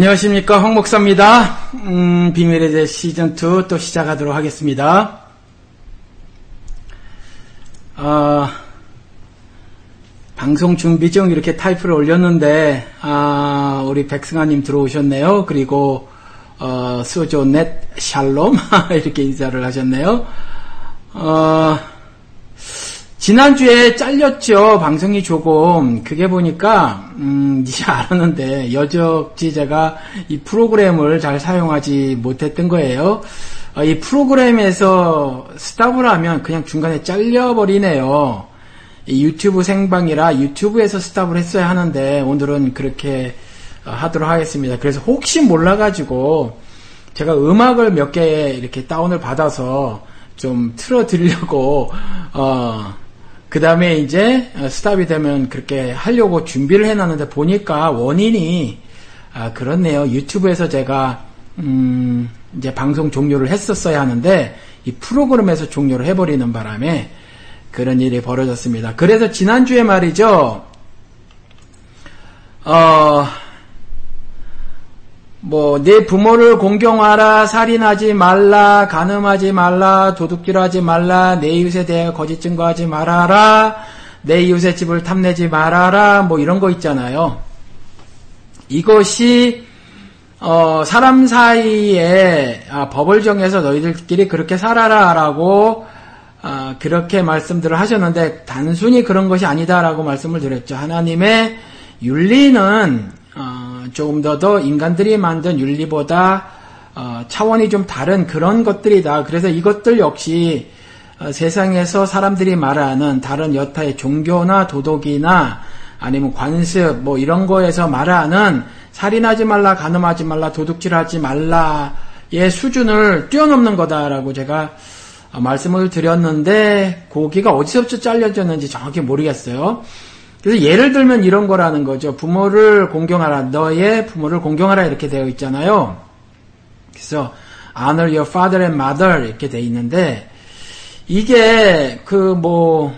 안녕하십니까 황 목사입니다. 음, 비밀의 제 시즌 2 또 시작하도록 하겠습니다. 어, 방송 준비 중 이렇게 타이프를 올렸는데 아, 우리 백승아님 들어오셨네요. 그리고 어, 수조넷 샬롬 이렇게 인사를 하셨네요. 어, 지난주에 잘렸죠. 방송이 조금. 그게 보니까, 음, 이제 알았는데, 여적지 제가 이 프로그램을 잘 사용하지 못했던 거예요. 어, 이 프로그램에서 스탑을 하면 그냥 중간에 잘려버리네요. 유튜브 생방이라 유튜브에서 스탑을 했어야 하는데, 오늘은 그렇게 어, 하도록 하겠습니다. 그래서 혹시 몰라가지고, 제가 음악을 몇 개 이렇게 다운을 받아서 좀 틀어드리려고, 어, 그 다음에 이제 어, 스탑이 되면 그렇게 하려고 준비를 해놨는데 보니까 원인이 아, 그렇네요. 유튜브에서 제가 음, 이제 방송 종료를 했었어야 하는데 이 프로그램에서 종료를 해버리는 바람에 그런 일이 벌어졌습니다. 그래서 지난주에 말이죠. 어, 뭐, 내 부모를 공경하라, 살인하지 말라, 간음하지 말라, 도둑질하지 말라, 내 이웃에 대해 거짓 증거하지 말아라, 내 이웃의 집을 탐내지 말아라, 뭐 이런 거 있잖아요. 이것이, 어, 사람 사이에 아, 법을 정해서 너희들끼리 그렇게 살아라, 라고, 아, 그렇게 말씀들을 하셨는데, 단순히 그런 것이 아니다라고 말씀을 드렸죠. 하나님의 윤리는, 어, 조금 더 더 인간들이 만든 윤리보다 어, 차원이 좀 다른 그런 것들이다. 그래서 이것들 역시 어, 세상에서 사람들이 말하는 다른 여타의 종교나 도덕이나 아니면 관습 뭐 이런 거에서 말하는 살인하지 말라, 간음하지 말라, 도둑질하지 말라의 수준을 뛰어넘는 거다라고 제가 어, 말씀을 드렸는데 고기가 어디서부터 잘려졌는지 정확히 모르겠어요. 그래서 예를 들면 이런 거라는 거죠. 부모를 공경하라. 너의 부모를 공경하라. 이렇게 되어 있잖아요. 그래서 honor your father and mother 이렇게 되어 있는데 이게 그뭐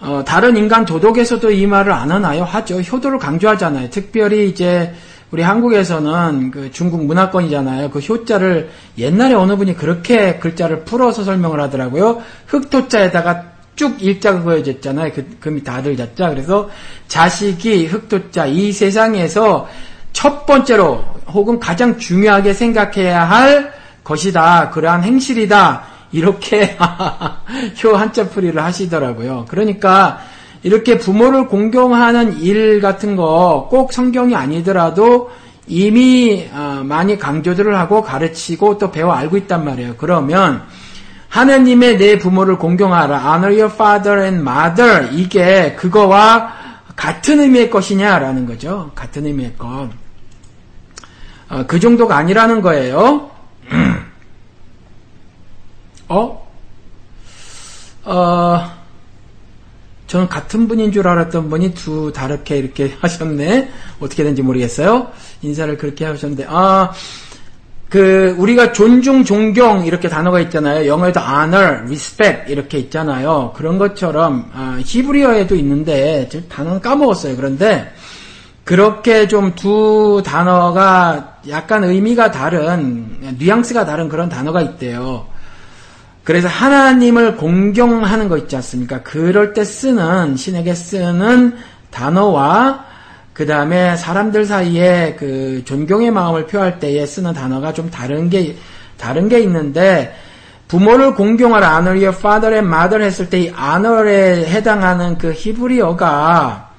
어, 다른 인간 도덕에서도 이 말을 안 하나요? 하죠. 효도를 강조하잖아요. 특별히 이제 우리 한국에서는 그 중국 문화권이잖아요. 그 효자를 옛날에 어느 분이 그렇게 글자를 풀어서 설명을 하더라고요. 흑토자에다가 쭉 일자가 그어졌잖아요. 그, 금이 다들 잤자. 그래서 자식이 흑토자 이 세상에서 첫 번째로 혹은 가장 중요하게 생각해야 할 것이다. 그러한 행실이다. 이렇게 효 한자풀이를 하시더라고요. 그러니까 이렇게 부모를 공경하는 일 같은 거 꼭 성경이 아니더라도 이미 어, 많이 강조들을 하고 가르치고 또 배워 알고 있단 말이에요. 그러면 하느님의 내 부모를 공경하라. Honor your father and mother. 이게 그거와 같은 의미의 것이냐라는 거죠. 같은 의미의 것. 어, 그 정도가 아니라는 거예요. 어? 어, 저는 같은 분인 줄 알았던 분이 두 다르게 이렇게 하셨네. 어떻게 된지 모르겠어요. 인사를 그렇게 하셨는데, 아, 그 우리가 존중, 존경 이렇게 단어가 있잖아요. 영어에도 honor, respect 이렇게 있잖아요. 그런 것처럼 아, 히브리어에도 있는데 단어는 까먹었어요. 그런데 그렇게 좀 두 단어가 약간 의미가 다른 뉘앙스가 다른 그런 단어가 있대요. 그래서 하나님을 공경하는 거 있지 않습니까? 그럴 때 쓰는 신에게 쓰는 단어와 그 다음에 사람들 사이에 그 존경의 마음을 표할 때에 쓰는 단어가 좀 다른 게, 다른 게 있는데, 부모를 공경하라, honor your father and mother 했을 때 이 honor에 해당하는 그 히브리어가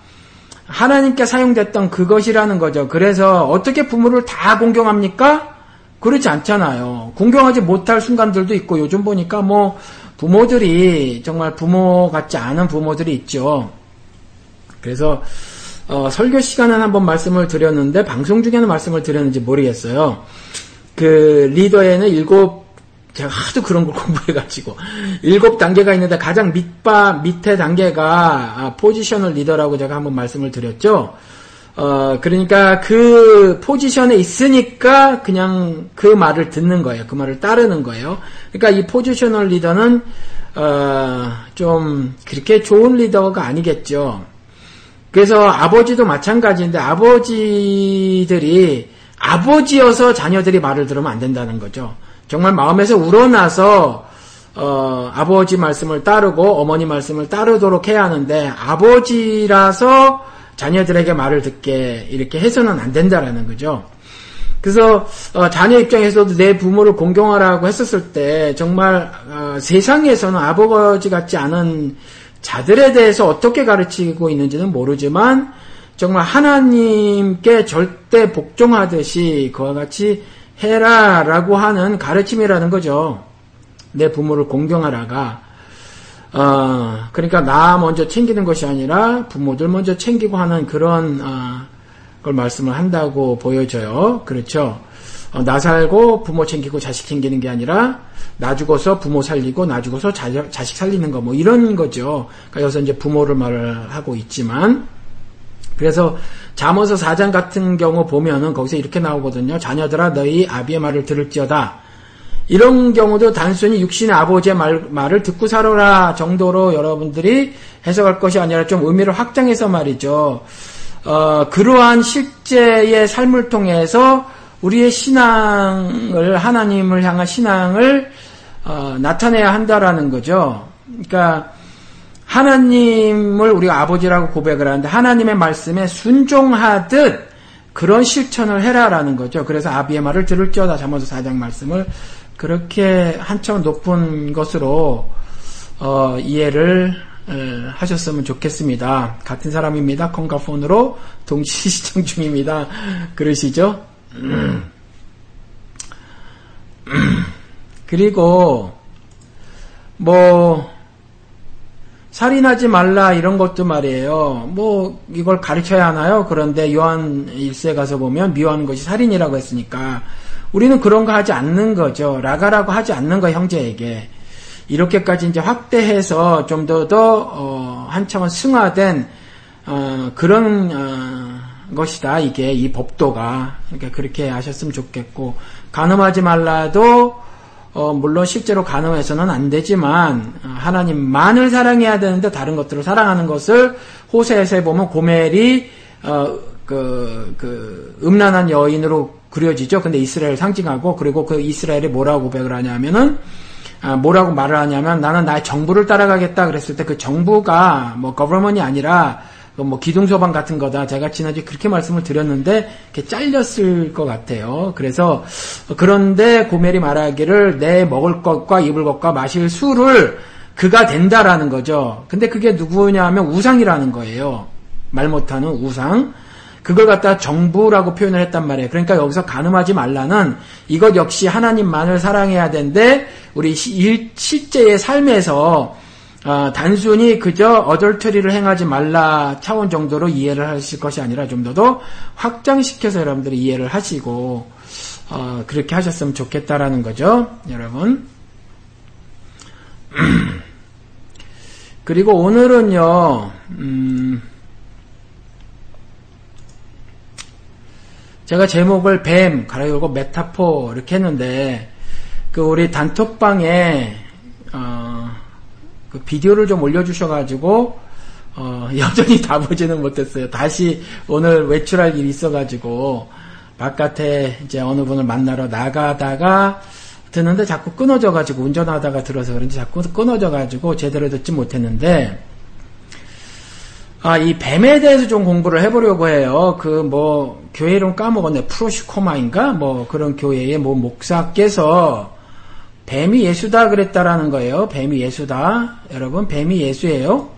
하나님께 사용됐던 그것이라는 거죠. 그래서 어떻게 부모를 다 공경합니까? 그렇지 않잖아요. 공경하지 못할 순간들도 있고 요즘 보니까 뭐 부모들이 정말 부모 같지 않은 부모들이 있죠. 그래서 어, 설교 시간은 한번 말씀을 드렸는데 방송 중에는 말씀을 드렸는지 모르겠어요. 그 리더에는 일곱 제가 하도 그런 걸 공부해가지고 일곱 단계가 있는데 가장 밑바 밑에 단계가 아, 포지셔널 리더라고 제가 한번 말씀을 드렸죠. 어 그러니까 그 포지션에 있으니까 그냥 그 말을 듣는 거예요. 그 말을 따르는 거예요. 그러니까 이 포지셔널 리더는 어 좀 그렇게 좋은 리더가 아니겠죠. 그래서 아버지도 마찬가지인데 아버지들이 아버지여서 자녀들이 말을 들으면 안 된다는 거죠. 정말 마음에서 우러나서 어, 아버지 말씀을 따르고 어머니 말씀을 따르도록 해야 하는데 아버지라서 자녀들에게 말을 듣게 이렇게 해서는 안 된다라는 거죠. 그래서 어, 자녀 입장에서도 내 부모를 공경하라고 했었을 때 정말 어, 세상에서는 아버지 같지 않은 자들에 대해서 어떻게 가르치고 있는지는 모르지만 정말 하나님께 절대 복종하듯이 그와 같이 해라라고 하는 가르침이라는 거죠. 내 부모를 공경하라가 어, 그러니까 나 먼저 챙기는 것이 아니라 부모들 먼저 챙기고 하는 그런 어, 걸 말씀을 한다고 보여져요. 그렇죠? 어, 나 살고 부모 챙기고 자식 챙기는 게 아니라 나 죽어서 부모 살리고 나 죽어서 자, 자식 살리는 거 뭐 이런 거죠. 그러니까 여기서 이제 부모를 말을 하고 있지만 그래서 잠언서 4장 같은 경우 보면은 거기서 이렇게 나오거든요. 자녀들아 너희 아비의 말을 들을지어다. 이런 경우도 단순히 육신의 아버지의 말, 말을 듣고 살아라 정도로 여러분들이 해석할 것이 아니라 좀 의미를 확장해서 말이죠. 어, 그러한 실제의 삶을 통해서 우리의 신앙을 하나님을 향한 신앙을 어, 나타내야 한다라는 거죠. 그러니까 하나님을 우리가 아버지라고 고백을 하는데 하나님의 말씀에 순종하듯 그런 실천을 해라라는 거죠. 그래서 아비의 말을 들을지어다 잠언서 4장 말씀을 그렇게 한참 높은 것으로 어, 이해를 에, 하셨으면 좋겠습니다. 같은 사람입니다. 콩가폰으로 동시 시청 중입니다. 그러시죠? 그리고 뭐 살인하지 말라 이런 것도 말이에요. 뭐 이걸 가르쳐야 하나요? 그런데 요한 1세 가서 보면 미워하는 것이 살인이라고 했으니까 우리는 그런 거 하지 않는 거죠. 라가라고 하지 않는 거 형제에게. 이렇게까지 이제 확대해서 좀 더더 어, 한참은 승화된 어, 그런 어, 것이다. 이게 이 법도가 그러니까 그렇게 하셨으면 좋겠고 간음하지 말라도 어, 물론 실제로 간음해서는 안 되지만 어, 하나님만을 사랑해야 되는데 다른 것들을 사랑하는 것을 호세에서 보면 고멜이 어, 그, 그 음란한 여인으로 그려지죠. 근데 이스라엘 상징하고 그리고 그 이스라엘이 뭐라고 고백을 하냐면은 아, 뭐라고 말을 하냐면 나는 나의 정부를 따라가겠다 그랬을 때 그 정부가 뭐 거버먼이 아니라 그 뭐 기둥 소방 같은 거다. 제가 지난주에 그렇게 말씀을 드렸는데 이렇게 잘렸을 것 같아요. 그래서 그런데 고멜이 말하기를 내 먹을 것과 입을 것과 마실 술을 그가 된다라는 거죠. 근데 그게 누구냐 하면 우상이라는 거예요. 말 못하는 우상. 그걸 갖다 정부라고 표현을 했단 말이에요. 그러니까 여기서 가늠하지 말라는 이것 역시 하나님만을 사랑해야 되는데 우리 실제의 삶에서 어, 단순히 그저 어덜트리를 행하지 말라 차원 정도로 이해를 하실 것이 아니라 좀더더 확장시켜서 여러분들이 이해를 하시고 어, 그렇게 하셨으면 좋겠다라는 거죠, 여러분. 그리고 오늘은요, 음, 제가 제목을 뱀, 가로 열고 메타포 이렇게 했는데 그 우리 단톡방에 어, 그 비디오를 좀 올려주셔가지고 어, 여전히 다 보지는 못했어요. 다시 오늘 외출할 일이 있어가지고 바깥에 이제 어느 분을 만나러 나가다가 듣는데 자꾸 끊어져가지고 운전하다가 들어서 그런지 자꾸 끊어져가지고 제대로 듣지 못했는데 아, 이 뱀에 대해서 좀 공부를 해보려고 해요. 그 뭐 교회 이름 까먹었네. 프로시코마인가? 뭐 그런 교회의 뭐 목사께서 뱀이 예수다 그랬다라는 거예요. 뱀이 예수다. 여러분, 뱀이 예수예요.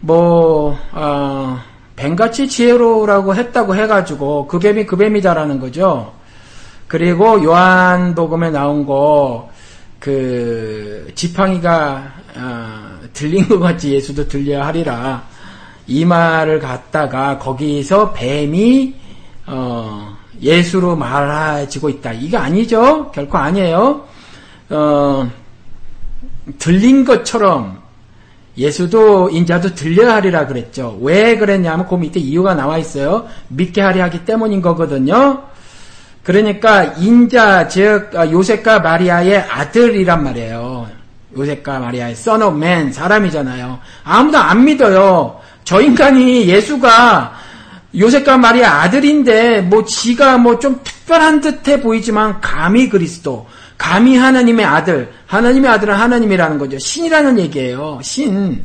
뭐 어, 뱀같이 지혜로라고 했다고 해가지고 그 뱀이 그 뱀이다라는 거죠. 그리고 요한복음에 나온 거 그 지팡이가 어, 들린 것 같이 예수도 들려야 하리라. 이 말을 갖다가 거기서 뱀이 어, 예수로 말해지고 있다. 이거 아니죠? 결코 아니에요. 어, 들린 것처럼 예수도 인자도 들려야 하리라 그랬죠. 왜 그랬냐면 그 밑에 이유가 나와 있어요. 믿게 하리 하기 때문인 거거든요. 그러니까 인자 즉 아, 요셉과 마리아의 아들이란 말이에요. 요셉과 마리아의 son of man 사람이잖아요. 아무도 안 믿어요. 저 인간이 예수가 요셉과 마리아 아들인데 뭐 지가 뭐 좀 특별한 듯해 보이지만 감히 그리스도, 감히 하나님의 아들, 하나님의 아들은 하나님이라는 거죠. 신이라는 얘기예요. 신.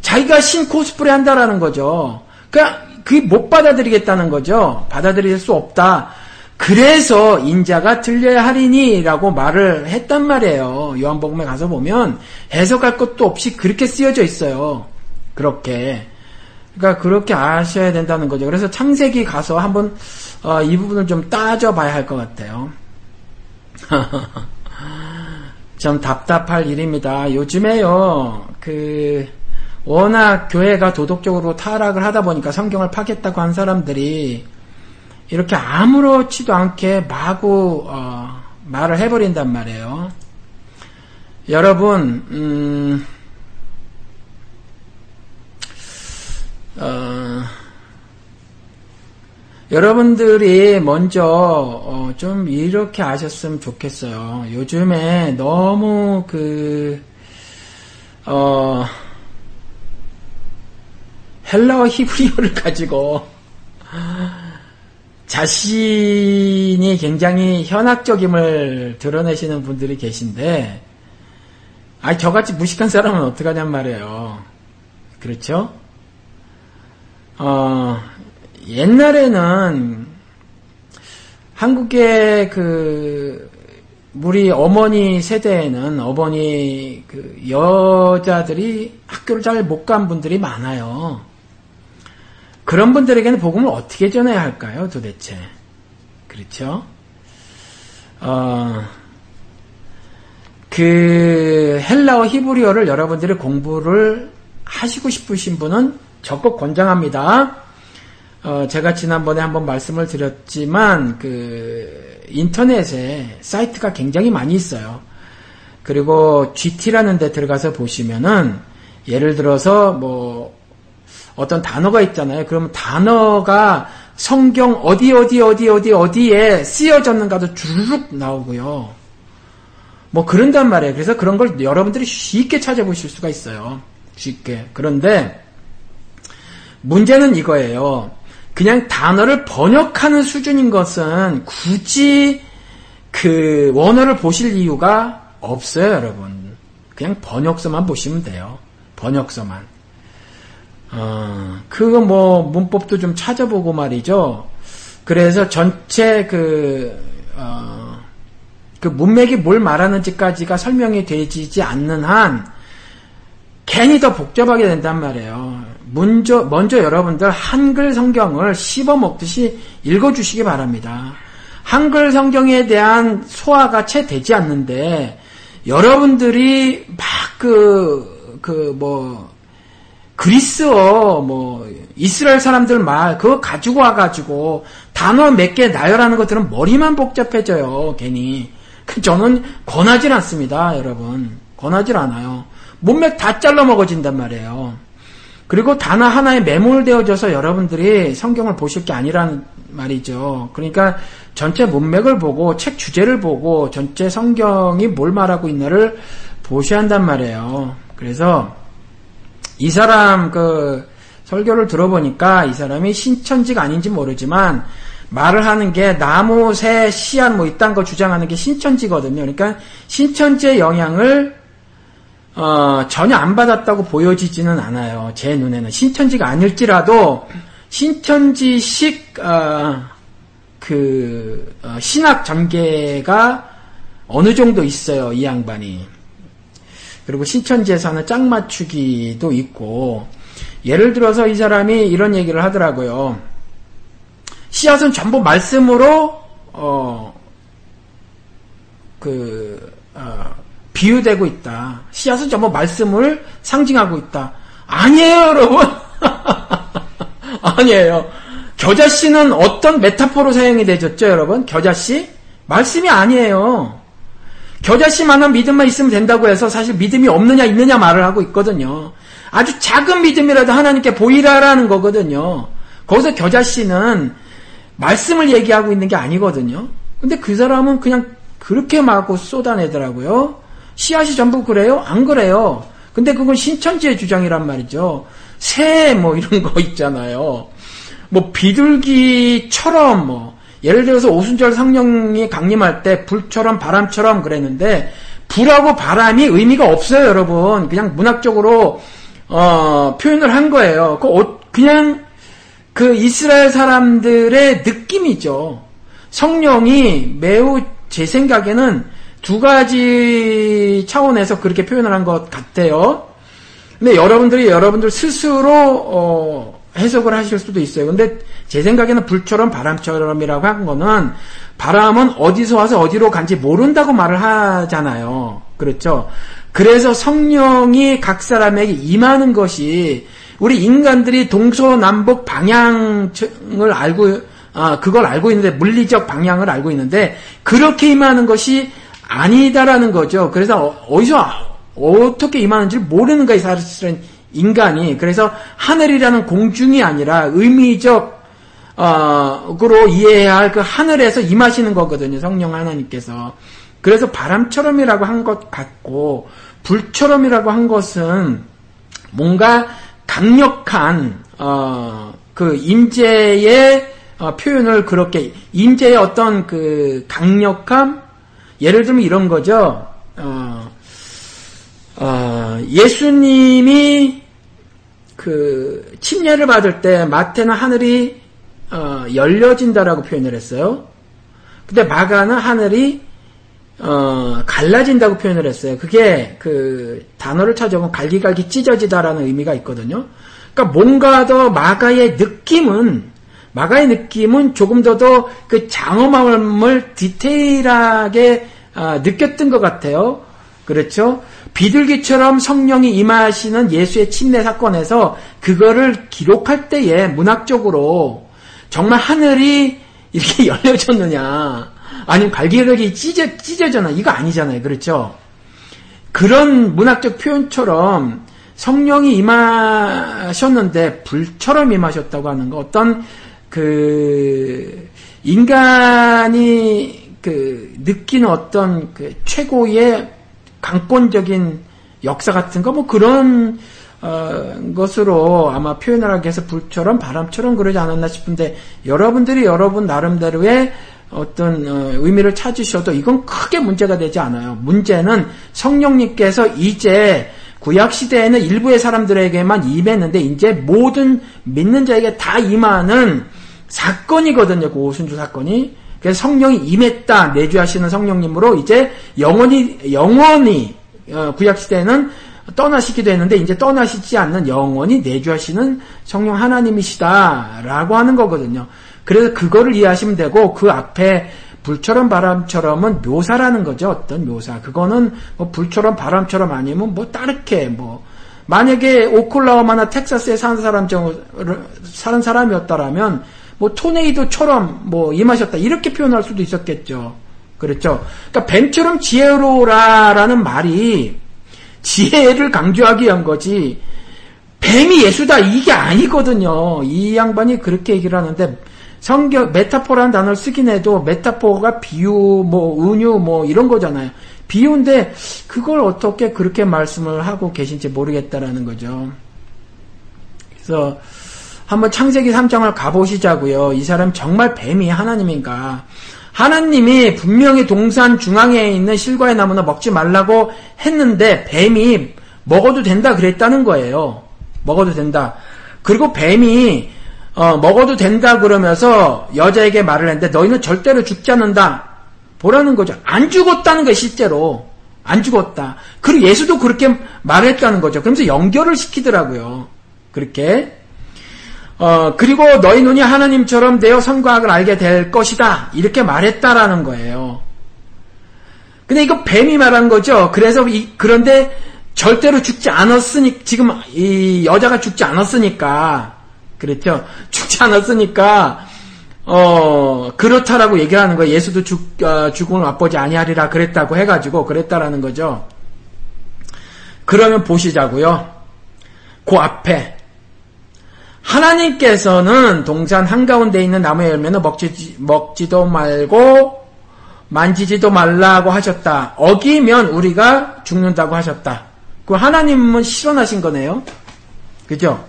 자기가 신 코스프레 한다라는 거죠. 그러니까 그게 못 받아들이겠다는 거죠. 받아들일 수 없다. 그래서 인자가 들려야 하리니라고 말을 했단 말이에요. 요한복음에 가서 보면 해석할 것도 없이 그렇게 쓰여져 있어요. 그렇게. 그러니까 그렇게 아셔야 된다는 거죠. 그래서 창세기 가서 한번 어, 이 부분을 좀 따져봐야 할 것 같아요. 좀 답답할 일입니다. 요즘에요, 그 워낙 교회가 도덕적으로 타락을 하다 보니까 성경을 파겠다고 한 사람들이 이렇게 아무렇지도 않게 마구 어, 말을 해버린단 말이에요. 여러분, 음, 어, 여러분들이 먼저 어, 좀 이렇게 아셨으면 좋겠어요. 요즘에 너무 그 어, 헬라어 히브리어를 가지고 자신이 굉장히 현학적임을 드러내시는 분들이 계신데, 아, 저같이 무식한 사람은 어떡하냔 말이에요. 그렇죠? 어, 옛날에는 한국의 그, 우리 어머니 세대에는 어머니 그 여자들이 학교를 잘 못 간 분들이 많아요. 그런 분들에게는 복음을 어떻게 전해야 할까요, 도대체? 그렇죠? 어, 그 헬라어 히브리어를 여러분들이 공부를 하시고 싶으신 분은 적극 권장합니다. 어, 제가 지난번에 한번 말씀을 드렸지만 그 인터넷에 사이트가 굉장히 많이 있어요. 그리고 GT라는 데 들어가서 보시면은 예를 들어서 뭐 어떤 단어가 있잖아요. 그러면 단어가 성경 어디 어디 어디 어디 어디에 쓰여졌는가도 주르륵 나오고요. 뭐 그런단 말이에요. 그래서 그런 걸 여러분들이 쉽게 찾아보실 수가 있어요. 쉽게. 그런데 문제는 이거예요. 그냥 단어를 번역하는 수준인 것은 굳이 그 원어를 보실 이유가 없어요, 여러분. 그냥 번역서만 보시면 돼요. 번역서만. 어, 그거 뭐 문법도 좀 찾아보고 말이죠. 그래서 전체 그, 어, 그 문맥이 뭘 말하는지까지가 설명이 되지 않는 한 괜히 더 복잡하게 된단 말이에요. 먼저, 먼저 여러분들 한글 성경을 씹어 먹듯이 읽어주시기 바랍니다. 한글 성경에 대한 소화가 채 되지 않는데 여러분들이 막 그, 그, 뭐, 그리스어, 뭐, 이스라엘 사람들 말, 그거 가지고 와가지고, 단어 몇 개 나열하는 것들은 머리만 복잡해져요, 괜히. 그 저는 권하질 않습니다, 여러분. 권하질 않아요. 몸매 다 잘라 먹어진단 말이에요. 그리고 단어 하나에 매몰되어져서 여러분들이 성경을 보실 게 아니라는 말이죠. 그러니까 전체 문맥을 보고 책 주제를 보고 전체 성경이 뭘 말하고 있나를 보셔야 한단 말이에요. 그래서 이 사람 그 설교를 들어보니까 이 사람이 신천지가 아닌지 모르지만 말을 하는 게 나무, 새, 씨앗 뭐 이딴 거 주장하는 게 신천지거든요. 그러니까 신천지의 영향을 어, 전혀 안 받았다고 보여지지는 않아요. 제 눈에는 신천지가 아닐지라도 신천지식 어, 그 어, 신학 전개가 어느 정도 있어요. 이 양반이. 그리고 신천지에 사는 짝 맞추기도 있고 예를 들어서 이 사람이 이런 얘기를 하더라고요. 씨앗은 전부 말씀으로 어, 그 어, 비유되고 있다. 씨앗은 전부 말씀을 상징하고 있다. 아니에요, 여러분. 아니에요. 겨자씨는 어떤 메타포로 사용이 되졌죠, 여러분? 겨자씨? 말씀이 아니에요. 겨자씨만한 믿음만 있으면 된다고 해서 사실 믿음이 없느냐 있느냐 말을 하고 있거든요. 아주 작은 믿음이라도 하나님께 보이라라는 거거든요. 거기서 겨자씨는 말씀을 얘기하고 있는 게 아니거든요. 근데 그 사람은 그냥 그렇게 막 쏟아내더라고요. 씨앗이 전부 그래요? 안 그래요. 근데 그건 신천지의 주장이란 말이죠. 새 뭐 이런 거 있잖아요. 뭐 비둘기처럼 뭐 예를 들어서 오순절 성령이 강림할 때 불처럼 바람처럼 그랬는데 불하고 바람이 의미가 없어요, 여러분. 그냥 문학적으로 어, 표현을 한 거예요. 그 그냥 그 이스라엘 사람들의 느낌이죠. 성령이 매우 제 생각에는 두 가지 차원에서 그렇게 표현을 한 것 같아요. 근데 여러분들이 여러분들 스스로 어, 해석을 하실 수도 있어요. 근데 제 생각에는 불처럼 바람처럼이라고 한 거는 바람은 어디서 와서 어디로 간지 모른다고 말을 하잖아요. 그렇죠? 그래서 성령이 각 사람에게 임하는 것이 우리 인간들이 동서남북 방향을 알고 아, 그걸 알고 있는데 물리적 방향을 알고 있는데 그렇게 임하는 것이 아니다라는 거죠. 그래서 어디서 어떻게 임하는지 모르는 거예요. 사실은 인간이. 그래서 하늘이라는 공중이 아니라 의미적 어그로 이해해야 할 그 하늘에서 임하시는 거거든요. 성령 하나님께서. 그래서 바람처럼이라고 한 것 같고 불처럼이라고 한 것은 뭔가 강력한 어, 그 임재의 어, 표현을 그렇게 임재의 어떤 그 강력함 예를 들면 이런 거죠. 어, 어, 예수님이 그 침례를 받을 때 마태는 하늘이 어, 열려진다라고 표현을 했어요. 근데 마가는 하늘이 어, 갈라진다고 표현을 했어요. 그게 그 단어를 찾아보면 갈기갈기 찢어지다라는 의미가 있거든요. 그러니까 뭔가 더 마가의 느낌은 마가의 느낌은 조금 더 더 그 장엄함을 디테일하게 아, 느꼈던 것 같아요. 그렇죠? 비둘기처럼 성령이 임하시는 예수의 침례 사건에서 그거를 기록할 때에 문학적으로 정말 하늘이 이렇게 열려졌느냐 아니면 갈기갈기 찢어, 찢어져나 이거 아니잖아요. 그렇죠? 그런 문학적 표현처럼 성령이 임하셨는데 불처럼 임하셨다고 하는 거 어떤 그 인간이 그 느끼는 어떤 그 최고의 강권적인 역사 같은 거 뭐 그런 어, 것으로 아마 표현을 하기 위해서 불처럼 바람처럼 그러지 않았나 싶은데 여러분들이 여러분 나름대로의 어떤 어, 의미를 찾으셔도 이건 크게 문제가 되지 않아요. 문제는 성령님께서 이제 구약 시대에는 일부의 사람들에게만 임했는데 이제 모든 믿는 자에게 다 임하는 사건이거든요. 그 오순주 사건이. 그래서 성령이 임했다 내주하시는 성령님으로 이제 영원히 영원히 어, 구약 시대에는 떠나시기도 했는데 이제 떠나시지 않는 영원히 내주하시는 성령 하나님이시다라고 하는 거거든요. 그래서 그거를 이해하시면 되고 그 앞에 불처럼 바람처럼은 묘사라는 거죠. 어떤 묘사. 그거는 뭐 불처럼 바람처럼 아니면 뭐 따르게 뭐 만약에 오클라호마나 텍사스에 사는 사람 사는 사람이었다라면 뭐 토네이도처럼 뭐 임하셨다 이렇게 표현할 수도 있었겠죠. 그렇죠. 그러니까 뱀처럼 지혜로라라는 말이 지혜를 강조하기 위한 거지. 뱀이 예수다 이게 아니거든요. 이 양반이 그렇게 얘기를 하는데 성경 메타포라는 단어를 쓰긴 해도 메타포가 비유 뭐 은유 뭐 이런 거잖아요. 비유인데 그걸 어떻게 그렇게 말씀을 하고 계신지 모르겠다라는 거죠. 그래서 한번 창세기 3장을 가보시자고요. 이 사람 정말 뱀이 하나님인가? 하나님이 분명히 동산 중앙에 있는 실과의 나무는 먹지 말라고 했는데 뱀이 먹어도 된다 그랬다는 거예요. 먹어도 된다. 그리고 뱀이 어, 먹어도 된다 그러면서 여자에게 말을 했는데 너희는 절대로 죽지 않는다. 보라는 거죠. 안 죽었다는 거예요, 실제로. 안 죽었다. 그리고 예수도 그렇게 말했다는 거죠. 그러면서 연결을 시키더라고요. 그렇게. 어, 그리고 너희 눈이 하나님처럼 되어 선과학을 알게 될 것이다. 이렇게 말했다라는 거예요. 근데 이거 뱀이 말한 거죠. 그래서 이, 그런데 절대로 죽지 않았으니, 지금 이 여자가 죽지 않았으니까, 그랬죠. 죽지 않았으니까 어 그렇다라고 얘기하는 거예요. 예수도 죽 어, 죽음을 맛보지 아니하리라 그랬다고 해가지고 그랬다라는 거죠. 그러면 보시자고요. 그 앞에 하나님께서는 동산 한가운데 있는 나무의 열매는 먹지, 먹지도 말고 만지지도 말라고 하셨다. 어기면 우리가 죽는다고 하셨다. 그 하나님은 실현하신 거네요. 그죠?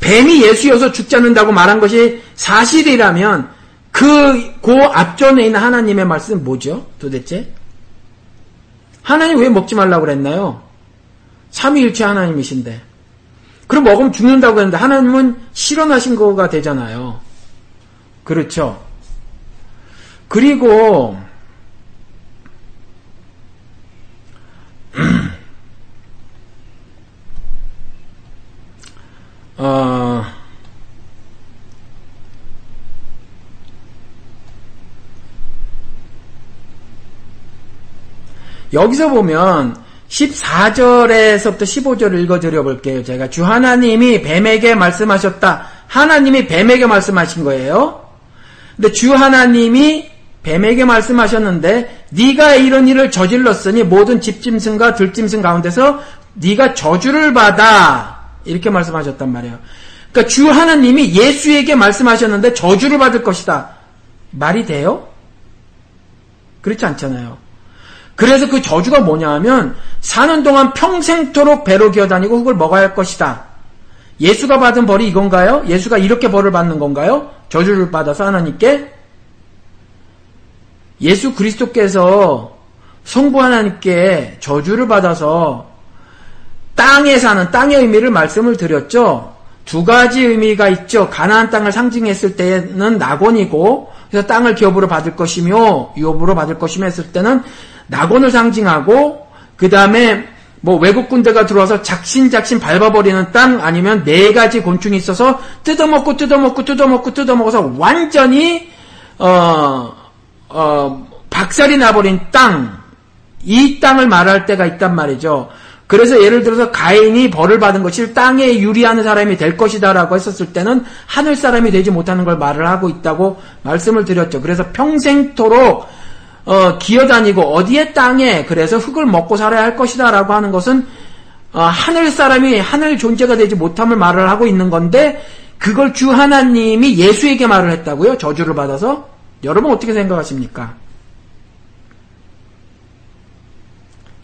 뱀이 예수여서 죽지 않는다고 말한 것이 사실이라면 그, 그 앞전에 있는 하나님의 말씀은 뭐죠? 도대체? 하나님 왜 먹지 말라고 그랬나요? 삼위일체 하나님이신데. 그럼 먹으면 죽는다고 했는데 하나님은 실현하신 거가 되잖아요. 그렇죠. 그리고 어, 여기서 보면 14절에서부터 15절을 읽어드려 볼게요. 제가 주 하나님이 뱀에게 말씀하셨다. 하나님이 뱀에게 말씀하신 거예요. 근데 주 하나님이 뱀에게 말씀하셨는데 네가 이런 일을 저질렀으니 모든 집짐승과 들짐승 가운데서 네가 저주를 받아 이렇게 말씀하셨단 말이에요. 그러니까 주 하나님이 예수에게 말씀하셨는데 저주를 받을 것이다. 말이 돼요? 그렇지 않잖아요. 그래서 그 저주가 뭐냐 하면 사는 동안 평생토록 배로 기어다니고 흙을 먹어야 할 것이다. 예수가 받은 벌이 이건가요? 예수가 이렇게 벌을 받는 건가요? 저주를 받아서 하나님께 예수 그리스도께서 성부 하나님께 저주를 받아서 땅에 사는 땅의 의미를 말씀을 드렸죠. 두 가지 의미가 있죠. 가나안 땅을 상징했을 때는 낙원이고 그래서 땅을 기업으로 받을 것이며 유업으로 받을 것이며 했을 때는 낙원을 상징하고 그 다음에 뭐 외국 군대가 들어와서 작신작신 밟아버리는 땅 아니면 네 가지 곤충이 있어서 뜯어먹고 뜯어먹고 뜯어먹고 뜯어먹어서 완전히 어, 어, 박살이 나버린 땅, 이 땅을 말할 때가 있단 말이죠. 그래서 예를 들어서 가인이 벌을 받은 것이 땅에 유리하는 사람이 될 것이다라고 했었을 때는 하늘 사람이 되지 못하는 걸 말을 하고 있다고 말씀을 드렸죠. 그래서 평생토록 어, 기어다니고 어디에 땅에 그래서 흙을 먹고 살아야 할 것이다라고 하는 것은 어, 하늘 사람이 하늘 존재가 되지 못함을 말을 하고 있는 건데 그걸 주 하나님이 예수에게 말을 했다고요. 저주를 받아서 여러분 어떻게 생각하십니까?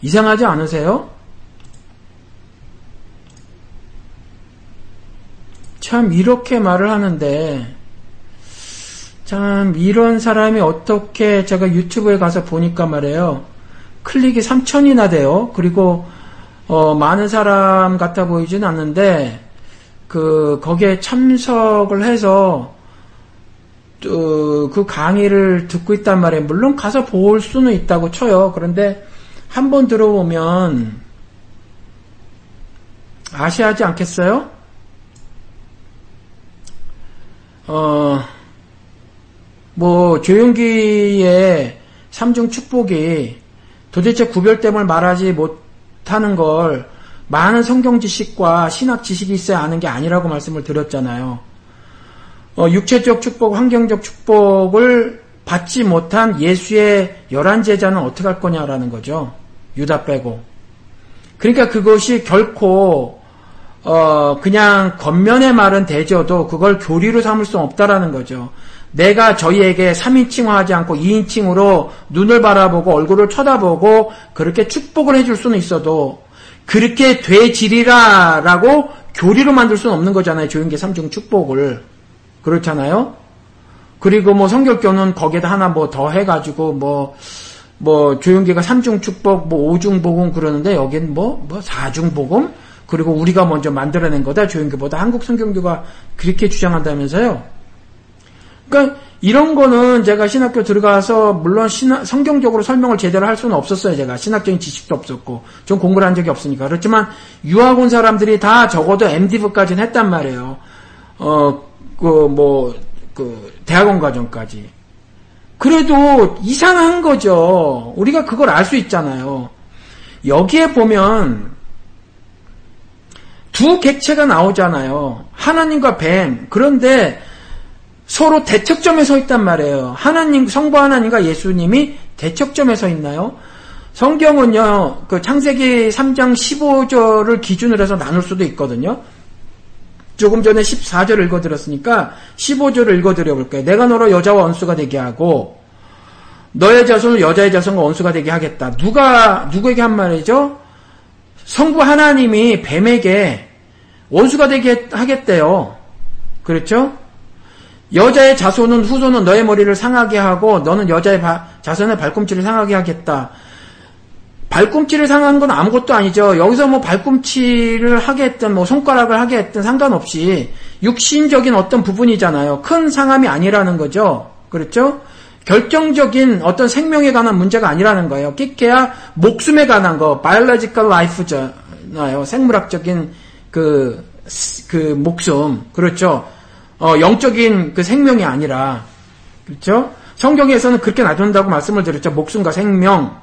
이상하지 않으세요? 참 이렇게 말을 하는데 참 이런 사람이 어떻게 제가 유튜브에 가서 보니까 말이에요. 클릭이 3천이나 돼요. 그리고 어, 많은 사람 같아 보이진 않는데 그 거기에 참석을 해서 그 강의를 듣고 있단 말이에요. 물론 가서 볼 수는 있다고 쳐요. 그런데 한 번 들어보면 아시하지 않겠어요? 어, 뭐 조용기의 삼중 축복이 도대체 구별됨을 말하지 못하는 걸 많은 성경 지식과 신학 지식이 있어야 하는 게 아니라고 말씀을 드렸잖아요. 어, 육체적 축복, 환경적 축복을 받지 못한 예수의 열한 제자는 어떻게 할 거냐라는 거죠. 유다 빼고. 그러니까 그것이 결코 어, 그냥 겉면의 말은 되져도 그걸 교리로 삼을 수 없다라는 거죠. 내가 저희에게 3인칭화하지 않고 2인칭으로 눈을 바라보고 얼굴을 쳐다보고 그렇게 축복을 해줄 수는 있어도 그렇게 되지리라 라고 교리로 만들 수는 없는 거잖아요. 조용계 3중 축복을. 그렇잖아요. 그리고 뭐 성결교는 거기에다 하나 뭐 더 해가지고 뭐, 뭐 조용계가 3중 축복, 뭐 5중 복음 그러는데 여긴 뭐, 뭐 4중 복음? 그리고 우리가 먼저 만들어낸 거다. 조용교보다 한국 성경교가 그렇게 주장한다면서요. 그러니까 이런 거는 제가 신학교 들어가서 물론 신학, 성경적으로 설명을 제대로 할 수는 없었어요. 제가 신학적인 지식도 없었고 좀 공부를 한 적이 없으니까 그렇지만 유학 온 사람들이 다 적어도 MDiv까지는 했단 말이에요. 어그 뭐그 그 대학원 과정까지. 그래도 이상한 거죠. 우리가 그걸 알 수 있잖아요. 여기에 보면 두 객체가 나오잖아요. 하나님과 뱀. 그런데 서로 대척점에 서 있단 말이에요. 하나님, 성부 하나님과 예수님이 대척점에 서 있나요? 성경은요, 그 창세기 3장 15절을 기준으로 해서 나눌 수도 있거든요. 조금 전에 14절 을 읽어드렸으니까 15절을 읽어드려 볼까요? 내가 너로 여자와 원수가 되게 하고 너의 자손을 여자의 자손과 원수가 되게 하겠다. 누가 누구에게 한 말이죠? 성부 하나님이 뱀에게 원수가 되게 하겠대요. 그렇죠? 여자의 자손은 후손은 너의 머리를 상하게 하고 너는 여자의 바, 자손의 발꿈치를 상하게 하겠다. 발꿈치를 상한 건 아무것도 아니죠. 여기서 뭐 발꿈치를 하게 했든 뭐 손가락을 하게 했든 상관없이 육신적인 어떤 부분이잖아요. 큰 상함이 아니라는 거죠. 그렇죠? 결정적인 어떤 생명에 관한 문제가 아니라는 거예요. 끼케야 목숨에 관한 거, biological life잖아요. 생물학적인 그, 그 목숨. 그렇죠? 어, 영적인 그 생명이 아니라. 그렇죠? 성경에서는 그렇게 놔둔다고 말씀을 드렸죠. 목숨과 생명.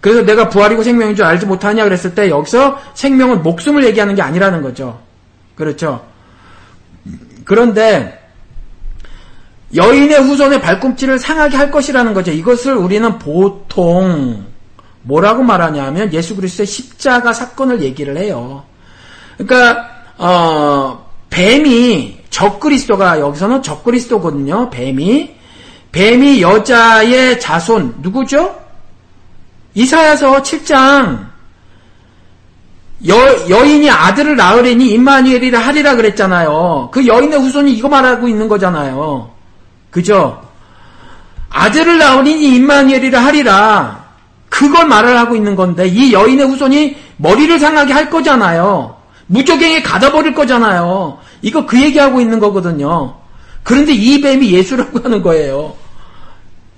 그래서 내가 부활이고 생명인 줄 알지 못하냐 그랬을 때 여기서 생명은 목숨을 얘기하는 게 아니라는 거죠. 그렇죠? 그런데 여인의 후손의 발꿈치를 상하게 할 것이라는 거죠. 이것을 우리는 보통 뭐라고 말하냐면 예수 그리스도의 십자가 사건을 얘기를 해요. 그러니까 어, 뱀이 적그리스도가 여기서는 적그리스도거든요. 뱀이 뱀이 여자의 자손 누구죠? 이사야서 7장 여, 여인이 아들을 낳으려니 임마누엘이라 하리라 그랬잖아요. 그 여인의 후손이 이거 말하고 있는 거잖아요. 그죠? 아들을 낳으니 임마누엘이라 하리라. 그걸 말을 하고 있는 건데 이 여인의 후손이 머리를 상하게 할 거잖아요. 무적행에 가둬버릴 거잖아요. 이거 그 얘기하고 있는 거거든요. 그런데 이 뱀이 예수라고 하는 거예요.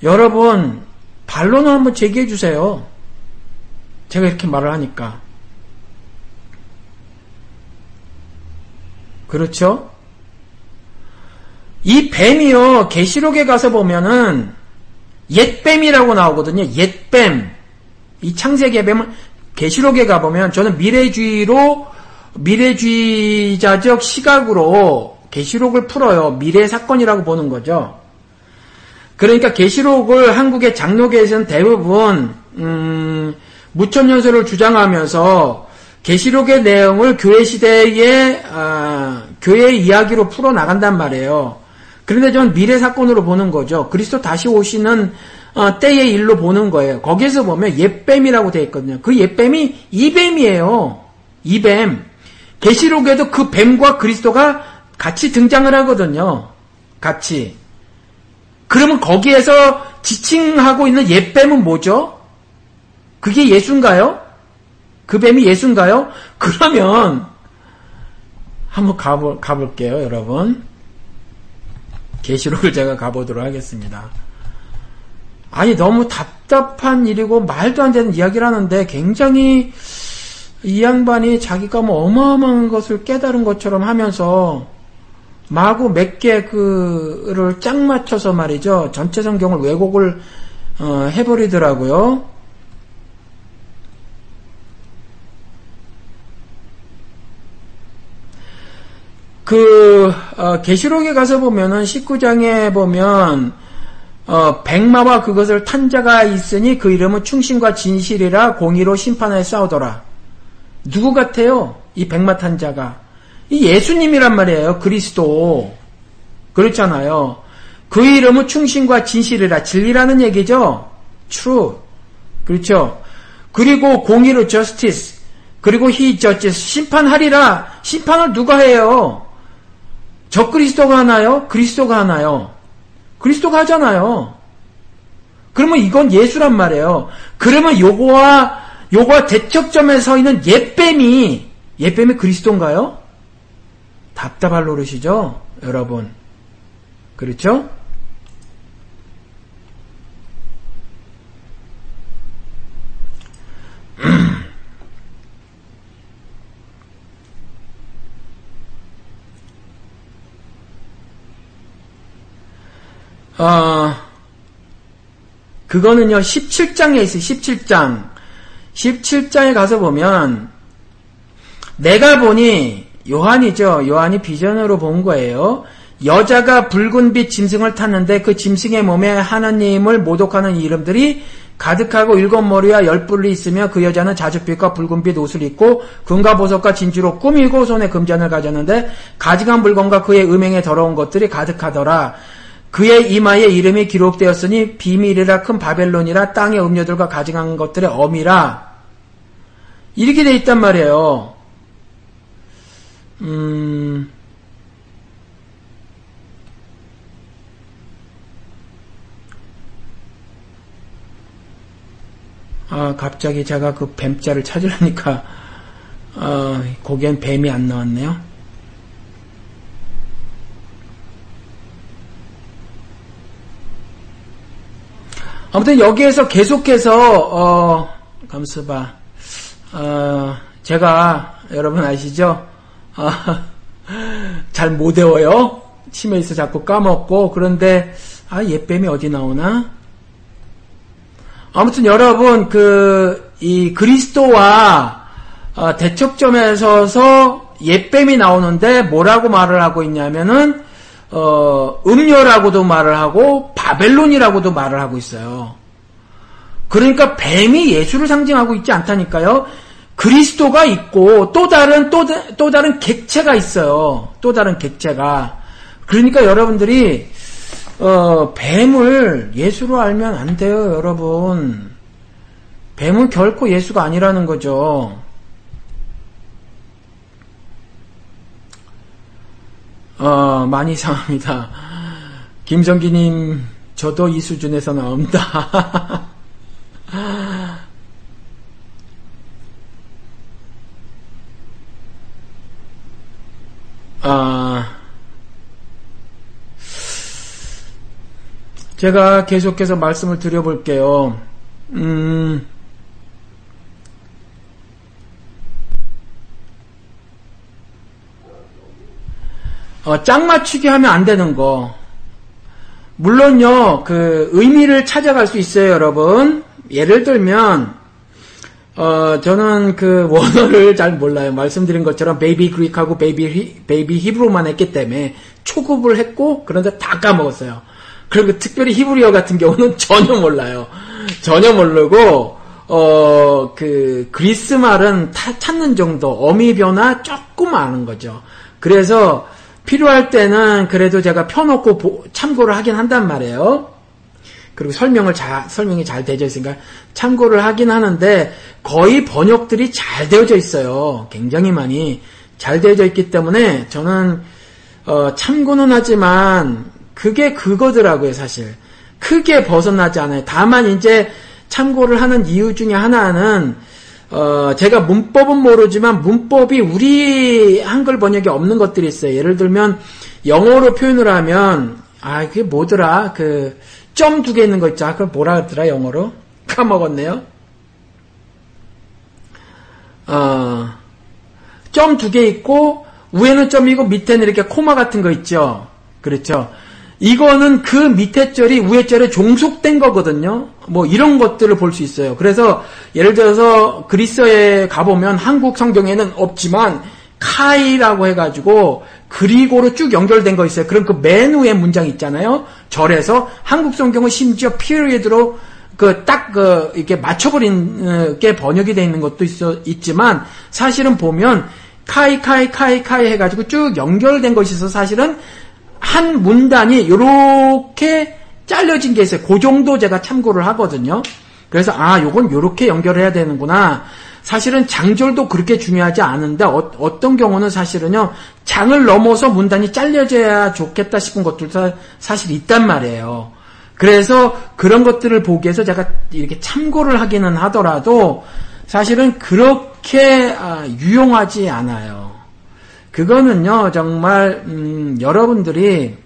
여러분 반론을 한번 제기해 주세요. 제가 이렇게 말을 하니까. 그렇죠? 이 뱀이요, 계시록에 가서 보면은, 옛뱀이라고 나오거든요. 옛뱀. 이 창세기의 뱀을, 계시록에 가보면, 저는 미래주의로, 미래주의자적 시각으로 계시록을 풀어요. 미래 사건이라고 보는 거죠. 그러니까 계시록을 한국의 장로계에서는 대부분, 음, 무천년설을 주장하면서 계시록의 내용을 교회 시대의 아, 교회 이야기로 풀어 나간단 말이에요. 그런데 저는 미래 사건으로 보는 거죠. 그리스도 다시 오시는 어, 때의 일로 보는 거예요. 거기에서 보면 옛뱀이라고 되어 있거든요. 그 옛뱀이 이뱀이에요. 이뱀. 계시록에도 그 뱀과 그리스도가 같이 등장을 하거든요. 같이. 그러면 거기에서 지칭하고 있는 옛뱀은 뭐죠? 그게 예수인가요? 그 뱀이 예수인가요? 그러면 한번 가볼, 가볼게요, 여러분. 계시록을 제가 가보도록 하겠습니다. 아니 너무 답답한 일이고 말도 안 되는 이야기를 하는데 굉장히 이 양반이 자기가 뭐 어마어마한 것을 깨달은 것처럼 하면서 마구 몇 개 그를 짝 맞춰서 말이죠 전체 성경을 왜곡을 어, 해버리더라고요. 그 어, 계시록에 가서 보면은 19장에 보면 어, 백마와 그것을 탄 자가 있으니 그 이름은 충신과 진실이라 공의로 심판에 싸우더라. 누구 같아요? 이 백마 탄 자가 이 예수님이란 말이에요. 그리스도 그렇잖아요. 그 이름은 충신과 진실이라 진리라는 얘기죠. true 그렇죠. 그리고 공의로 justice 그리고 he judges 심판하리라 심판을 누가 해요? 저 그리스도가 하나요? 그리스도가 하나요? 그리스도가 하잖아요. 그러면 이건 예수란 말이에요. 그러면 요거와 요거와 대척점에 서 있는 옛뱀이 옛뱀이 그리스도인가요? 답답할 노릇이죠, 여러분. 그렇죠? 어, 그거는요, 17장에 있어요, 17장. 17장에 가서 보면, 내가 보니, 요한이죠. 요한이 비전으로 본 거예요. 여자가 붉은 빛 짐승을 탔는데 그 짐승의 몸에 하나님을 모독하는 이름들이 가득하고 일곱 머리와 열 뿔이 있으며 그 여자는 자줏빛과 붉은빛 옷을 입고 금과 보석과 진주로 꾸미고 손에 금잔을 가졌는데 가증한 물건과 그의 음행에 더러운 것들이 가득하더라. 그의 이마에 이름이 기록되었으니 비밀이라 큰 바벨론이라 땅의 음료들과 가증한 것들의 어미라 이렇게 돼 있단 말이에요. 음, 아, 갑자기 제가 그 뱀자를 찾으려니까, 어, 거기엔 뱀이 안 나왔네요. 아무튼 여기에서 계속해서, 어, 감스바, 어, 제가, 여러분 아시죠? 어, 잘못 외워요? 치매 있어 자꾸 까먹고, 그런데, 아, 옛뱀이 어디 나오나? 아무튼 여러분 그 이 그리스도와 어, 대척점에 서서 옛뱀이 나오는데 뭐라고 말을 하고 있냐면은 어, 음료라고도 말을 하고 바벨론이라고도 말을 하고 있어요. 그러니까 뱀이 예수를 상징하고 있지 않다니까요. 그리스도가 있고 또 다른 또, 또 다른 객체가 있어요. 또 다른 객체가. 그러니까 여러분들이 어, 뱀을 예수로 알면 안 돼요, 여러분. 뱀은 결코 예수가 아니라는 거죠. 어, 많이 이상합니다. 김정기님, 저도 이 수준에서 나옵니다. 아, 제가 계속해서 말씀을 드려볼게요. 음, 어, 짝 맞추기 하면 안 되는 거. 물론요, 그, 의미를 찾아갈 수 있어요, 여러분. 예를 들면, 어, 저는 그 원어를 잘 몰라요. 말씀드린 것처럼 baby Greek하고 baby, baby Hebrew만 했기 때문에 초급을 했고, 그런데 다 까먹었어요. 그리고 특별히 히브리어 같은 경우는 전혀 몰라요. 전혀 모르고 어 그 그리스 말은 타, 찾는 정도 어미 변화 조금 아는 거죠. 그래서 필요할 때는 그래도 제가 펴놓고 보, 참고를 하긴 한단 말이에요. 그리고 설명을 잘 설명이 잘 되어 있으니까 참고를 하긴 하는데 거의 번역들이 잘 되어져 있어요. 굉장히 많이 잘 되어져 있기 때문에 저는 어, 참고는 하지만 그게 그거더라고요, 사실. 크게 벗어나지 않아요. 다만 이제 참고를 하는 이유 중에 하나는 어, 제가 문법은 모르지만 문법이 우리 한글 번역에 없는 것들이 있어요. 예를 들면 영어로 표현을 하면 아 그게 뭐더라 그 점 두 개 있는 거 있죠. 그 뭐라 하더라 영어로 까먹었네요. 어, 점 두 개 있고 위에는 점이고 밑에는 이렇게 코마 같은 거 있죠. 그렇죠. 이거는 그 밑에 절이 위에 절에 종속된 거거든요. 뭐 이런 것들을 볼 수 있어요. 그래서 예를 들어서 그리스에 가보면 한국 성경에는 없지만 카이라고 해가지고 그리고로 쭉 연결된 거 있어요. 그럼 그맨 위에 문장 있잖아요. 절에서 한국 성경은 심지어 피리드로 그 딱그 그 이렇게 맞춰버린 어, 게 번역이 되어 있는 것도 있어 있지만 사실은 보면 카이 카이 카이 카이 해가지고 쭉 연결된 것이 있어 사실은 한 문단이 이렇게 잘려진 게 있어요. 그 정도 제가 참고를 하거든요. 그래서 아, 요건 요렇게 연결해야 되는구나. 사실은 장절도 그렇게 중요하지 않은데 어, 떤 경우는 사실은요 장을 넘어서 문단이 잘려져야 좋겠다 싶은 것들도 사실 있단 말이에요. 그래서 그런 것들을 보기 위해서 제가 이렇게 참고를 하기는 하더라도 사실은 그렇게 아, 유용하지 않아요. 그거는요, 정말, 음, 여러분들이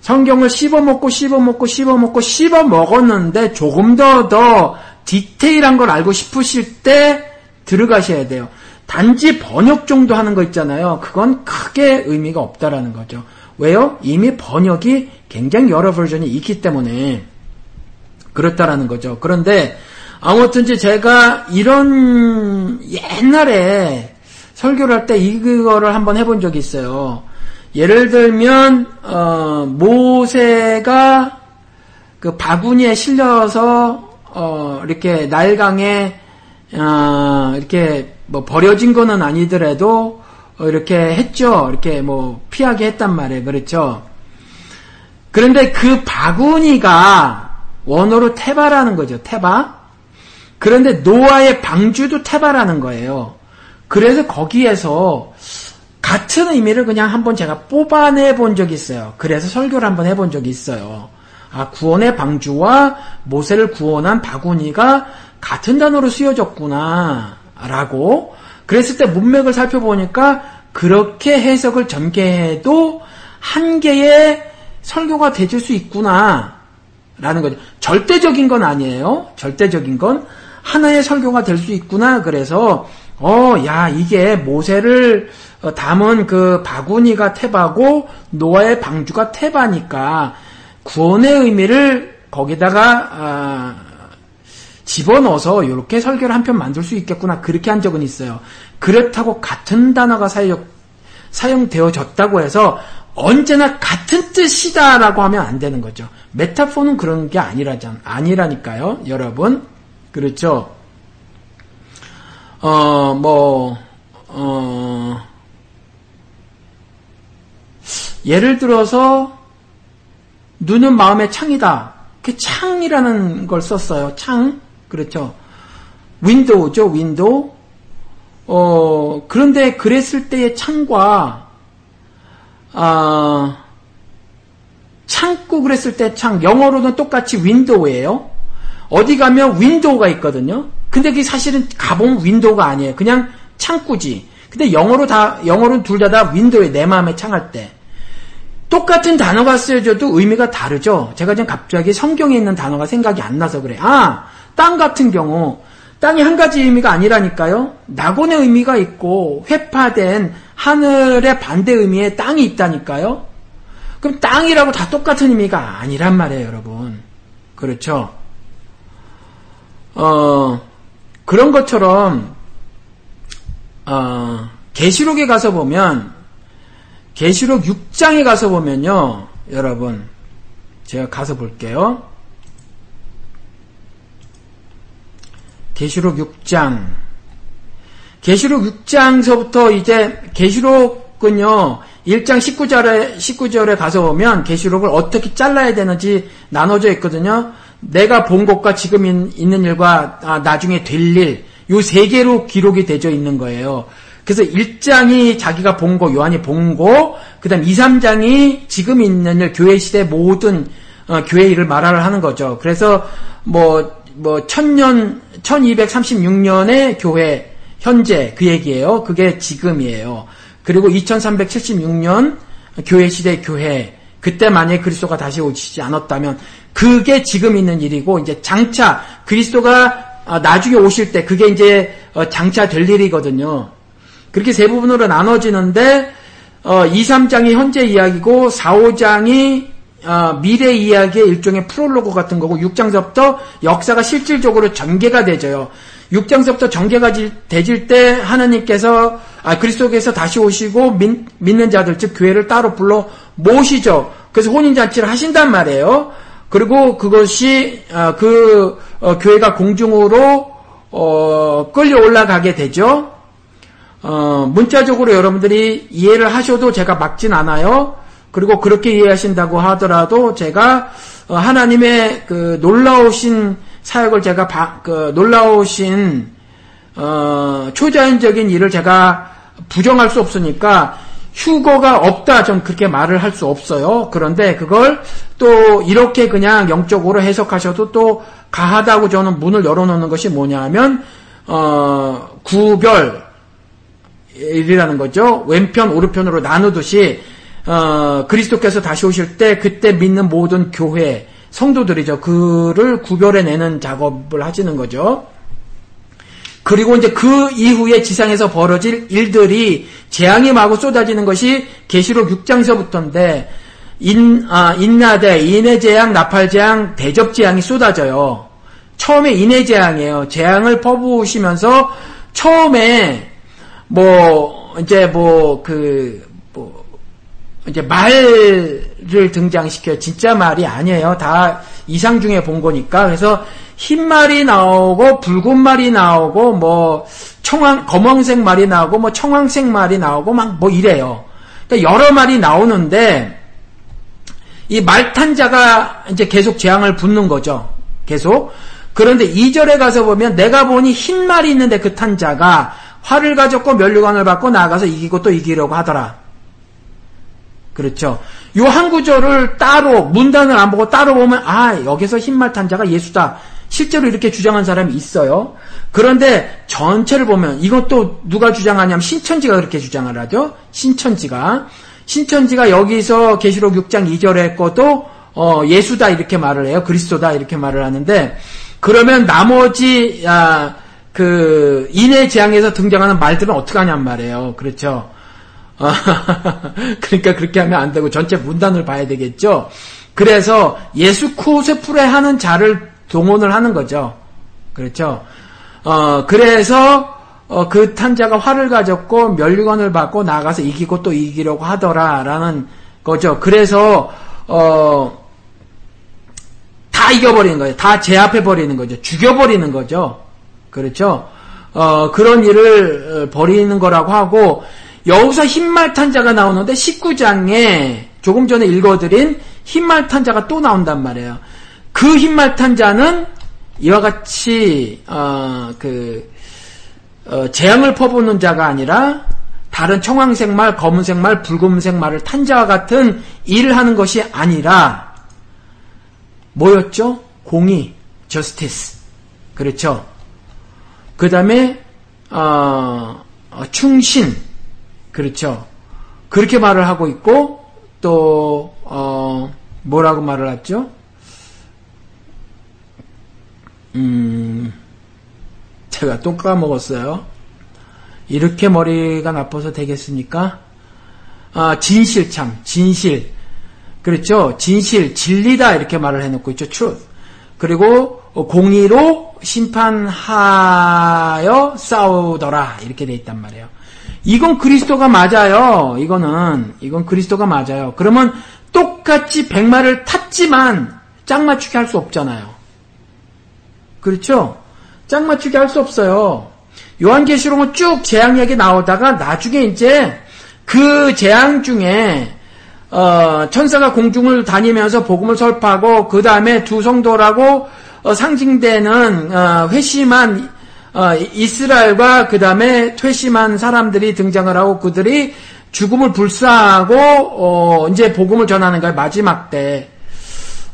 성경을 씹어먹고 씹어먹고 씹어먹고 씹어먹었는데 조금 더더 디테일한 걸 알고 싶으실 때 들어가셔야 돼요. 단지 번역 정도 하는 거 있잖아요. 그건 크게 의미가 없다라는 거죠. 왜요? 이미 번역이 굉장히 여러 버전이 있기 때문에 그렇다라는 거죠. 그런데 아무튼 제가 이런 옛날에 설교를 할 때 이거를 한번 해본 적이 있어요. 예를 들면 어, 모세가 그 바구니에 실려서 어, 이렇게 날강에 어, 이렇게 뭐 버려진 거는 아니더라도 어, 이렇게 했죠. 이렇게 뭐 피하게 했단 말이에요. 그렇죠. 그런데 그 바구니가 원어로 테바라는 거죠. 테바. 그런데 노아의 방주도 테바라는 거예요. 그래서 거기에서 같은 의미를 그냥 한번 제가 뽑아내 본 적이 있어요. 그래서 설교를 한번 해본 적이 있어요. 아, 구원의 방주와 모세를 구원한 바구니가 같은 단어로 쓰여졌구나. 라고. 그랬을 때 문맥을 살펴보니까 그렇게 해석을 전개해도 한 개의 설교가 되질 수 있구나. 라는 거죠. 절대적인 건 아니에요. 절대적인 건 하나의 설교가 될 수 있구나. 그래서, 어, 야, 이게 모세를 어, 담은 그 바구니가 태바고 노아의 방주가 태바니까 구원의 의미를 거기다가 아, 집어넣어서 이렇게 설교를 한 편 만들 수 있겠구나 그렇게 한 적은 있어요. 그렇다고 같은 단어가 사용, 사용되어졌다고 해서 언제나 같은 뜻이다라고 하면 안 되는 거죠. 메타포는 그런 게 아니라잖 아니라니까요, 여러분. 그렇죠. 어, 뭐, 어, 예를 들어서 눈은 마음의 창이다. 그 창이라는 걸 썼어요. 창. 그렇죠. window죠. window. 어, 그런데 그랬을 때의 창과 아, 창구 그랬을 때 창, 영어로는 똑같이 window예요. 어디 가면 window가 있거든요. 근데 그게 사실은 가보면 window가 아니에요. 그냥 창구지. 근데 영어로 다, 영어로는 둘 다 다 window에 내 마음에 창할 때. 똑같은 단어가 쓰여져도 의미가 다르죠. 제가 지금 갑자기 성경에 있는 단어가 생각이 안 나서 그래. 아, 땅 같은 경우 땅이 한 가지 의미가 아니라니까요. 낙원의 의미가 있고 회파된 하늘의 반대 의미의 땅이 있다니까요. 그럼 땅이라고 다 똑같은 의미가 아니란 말이에요, 여러분. 그렇죠? 어, 그런 것처럼 어, 계시록에 가서 보면 계시록 6장에 가서 보면요. 여러분 제가 가서 볼게요. 계시록 6장 계시록 6장서부터 이제 계시록은요. 1장 19절에 19절에 가서 보면 계시록을 어떻게 잘라야 되는지 나눠져 있거든요. 내가 본 것과 지금 있는 일과 아, 나중에 될 일, 요 세 개로 기록이 되어 있는 거예요. 그래서 1장이 자기가 본 거, 요한이 본 거, 그 다음 2, 3장이 지금 있는 일, 교회 시대 모든 어, 교회 일을 말하를 하는 거죠. 그래서 뭐, 뭐, 천년, 1236년의 교회, 현재 그 얘기예요. 그게 지금이에요. 그리고 2376년 교회 시대 교회, 그때 만약에 그리스도가 다시 오시지 않았다면 그게 지금 있는 일이고 이제 장차 그리스도가 아, 나중에 오실 때 그게 이제 어, 장차 될 일이거든요. 그렇게 세 부분으로 나눠지는데 2, 어, 3장이 현재 이야기고 4, 5장이 어, 미래 이야기의 일종의 프롤로그 같은 거고 6장서부터 역사가 실질적으로 전개가 되져요. 6장서부터 전개가 되질 때 하나님께서 아, 그리스도께서 다시 오시고 믿, 는 자들 즉 교회를 따로 불러 모시죠. 그래서 혼인 잔치를 하신단 말이에요. 그리고 그것이 어, 그 어, 교회가 공중으로 어, 끌려 올라가게 되죠. 어, 문자적으로 여러분들이 이해를 하셔도 제가 막진 않아요. 그리고 그렇게 이해하신다고 하더라도 제가 어, 하나님의 그 놀라우신 사역을 제가 바, 그 놀라우신 어, 초자연적인 일을 제가 부정할 수 없으니까 휴거가 없다 전 그렇게 말을 할 수 없어요. 그런데 그걸 또 이렇게 그냥 영적으로 해석하셔도 또 가하다고 저는 문을 열어놓는 것이 뭐냐면 어, 구별 이라는 거죠. 왼편 오른편으로 나누듯이 어, 그리스도께서 다시 오실 때 그때 믿는 모든 교회 성도들이죠. 그를 구별해 내는 작업을 하시는 거죠. 그리고 이제 그 이후에 지상에서 벌어질 일들이 재앙이 마구 쏟아지는 것이 계시록 6장서부터인데 인, 아, 인나대, 인해 재앙, 나팔 재앙, 대접 재앙이 쏟아져요. 처음에 인해 재앙이에요. 재앙을 퍼부으시면서 처음에 뭐 이제 뭐그 뭐 이제 말을 등장시켜요. 진짜 말이 아니에요. 다 이상 중에 본 거니까. 그래서 흰 말이 나오고 붉은 말이 나오고 뭐 청황 검은색 말이 나오고 뭐 청황색 말이 나오고 막 뭐 이래요. 그러니까 여러 말이 나오는데 이 말탄자가 이제 계속 재앙을 붓는 거죠. 계속. 그런데 2절에 가서 보면 내가 보니 흰 말이 있는데 그 탄자가 화를 가졌고 면류관을 받고 나가서 이기고 또 이기려고 하더라. 그렇죠. 요 한 구절을 따로 문단을 안 보고 따로 보면 아 여기서 흰말 탄자가 예수다. 실제로 이렇게 주장한 사람이 있어요. 그런데 전체를 보면 이것도 누가 주장하냐면 신천지가 그렇게 주장을 하죠. 신천지가 신천지가 여기서 계시록 6장 2절에 것도 어, 예수다 이렇게 말을 해요. 그리스도다 이렇게 말을 하는데 그러면 나머지 아, 그 인해 재앙에서 등장하는 말들은 어떻게 하냔 말이에요. 그렇죠. 그러니까 그렇게 하면 안 되고 전체 문단을 봐야 되겠죠. 그래서 예수 코스프레 하는 자를 동원을 하는 거죠. 그렇죠. 어, 그래서 어, 그 탄자가 화를 가졌고 멸류관을 받고 나가서 이기고 또 이기려고 하더라라는 거죠. 그래서 어, 다 이겨버리는 거예요. 다 제압해버리는 거죠. 죽여버리는 거죠. 그렇죠. 어, 그런 일을 어, 벌이는 거라고 하고 여기서 흰말 탄 자가 나오는데 19장에 조금 전에 읽어드린 흰말 탄 자가 또 나온단 말이에요. 그 흰말 탄 자는 이와 같이 어, 그 어, 재앙을 퍼부는 자가 아니라 다른 청황색 말, 검은색 말, 붉은색 말을 탄 자와 같은 일을 하는 것이 아니라 뭐였죠? 공의, justice. 그렇죠. 그 다음에 어, 어, 충신. 그렇죠. 그렇게 말을 하고 있고 또 어, 뭐라고 말을 했죠? 음, 제가 또 까먹었어요. 이렇게 머리가 나빠서 되겠습니까? 아, 진실 참, 진실. 그렇죠? 진실, 진리다 이렇게 말을 해놓고 있죠. truth. 그리고 공의로 심판하여 싸우더라 이렇게 돼 있단 말이에요. 이건 그리스도가 맞아요. 이거는 이건 그리스도가 맞아요. 그러면 똑같이 백마를 탔지만 짝 맞추기 할 수 없잖아요. 그렇죠? 짝 맞추기 할 수 없어요. 요한계시록은 쭉 재앙 얘기 나오다가 나중에 이제 그 재앙 중에 어, 천사가 공중을 다니면서 복음을 설파하고 그 다음에 두 성도라고 어, 상징되는 어, 회심한 어, 이스라엘과 그 다음에 회심한 사람들이 등장을 하고 그들이 죽음을 불사하고 어, 이제 복음을 전하는 거예요 마지막 때.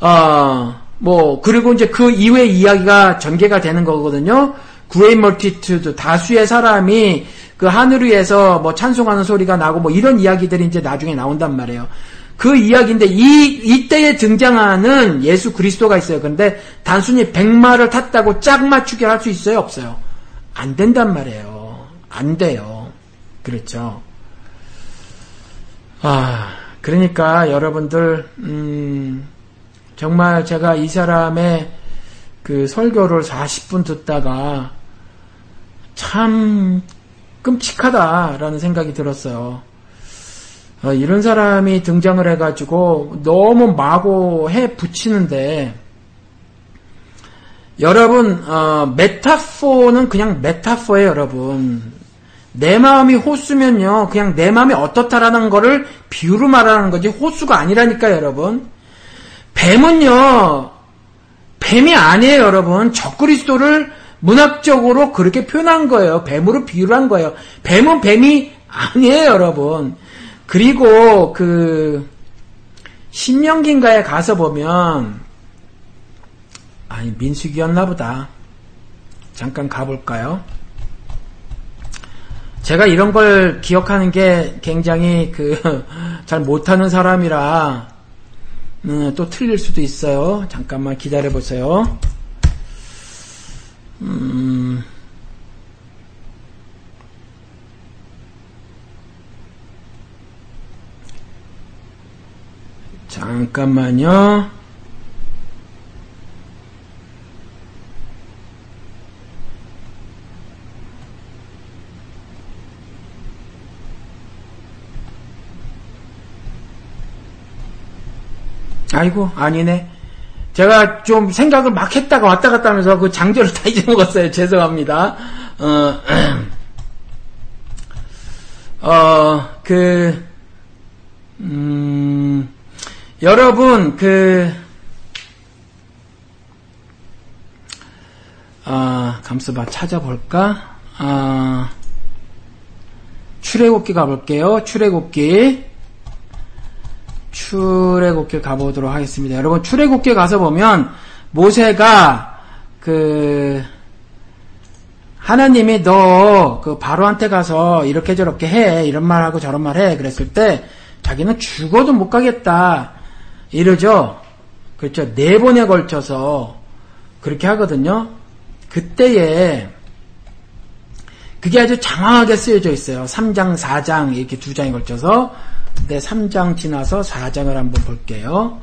어, 뭐 그리고 이제 그 이후의 이야기가 전개가 되는 거거든요. great multitude 다수의 사람이 그 하늘 위에서 뭐 찬송하는 소리가 나고 뭐 이런 이야기들이 이제 나중에 나온단 말이에요. 그 이야기인데 이 이때에 등장하는 예수 그리스도가 있어요. 그런데 단순히 백마를 탔다고 짝 맞추게 할 수 있어요, 없어요? 안 된단 말이에요. 안 돼요. 그렇죠. 아, 그러니까 여러분들 음 정말 제가 이 사람의 그 설교를 40분 듣다가 참 끔찍하다라는 생각이 들었어요. 어, 이런 사람이 등장을 해가지고 너무 마구 해 붙이는데 여러분 어, 메타포는 그냥 메타포예요 여러분 내 마음이 호수면요 그냥 내 마음이 어떻다라는 거를 비유로 말하는 거지 호수가 아니라니까 여러분 뱀은요, 뱀이 아니에요, 여러분. 적그리스도를 문학적으로 그렇게 표현한 거예요. 뱀으로 비유를 한 거예요. 뱀은 뱀이 아니에요, 여러분. 그리고 그 신명기인가에 가서 보면 아니 민숙이었나 보다. 잠깐 가볼까요? 제가 이런 걸 기억하는 게 굉장히 그 잘 못하는 사람이라 음, 또 틀릴 수도 있어요. 잠깐만 기다려 보세요. 음, 잠깐만요. 아이고 아니네. 제가 좀 생각을 막 했다가 왔다 갔다 하면서 그 장절을 다 잊어먹었어요. 죄송합니다. 어, 어, 그, 음, 여러분, 그, 아, 감수봐 찾아볼까? 아, 출애굽기 가볼게요. 출애굽기. 출애굽기 가보도록 하겠습니다. 여러분 출애굽기 가서 보면 모세가 그 하나님이 너 그 바로한테 가서 이렇게 저렇게 해 이런 말하고 저런 말해 그랬을 때 자기는 죽어도 못 가겠다 이러죠. 그렇죠. 네 번에 걸쳐서 그렇게 하거든요. 그때에 그게 아주 장황하게 쓰여져 있어요. 3장, 4장 이렇게 두 장에 걸쳐서 네, 3장 지나서 4장을 한번 볼게요.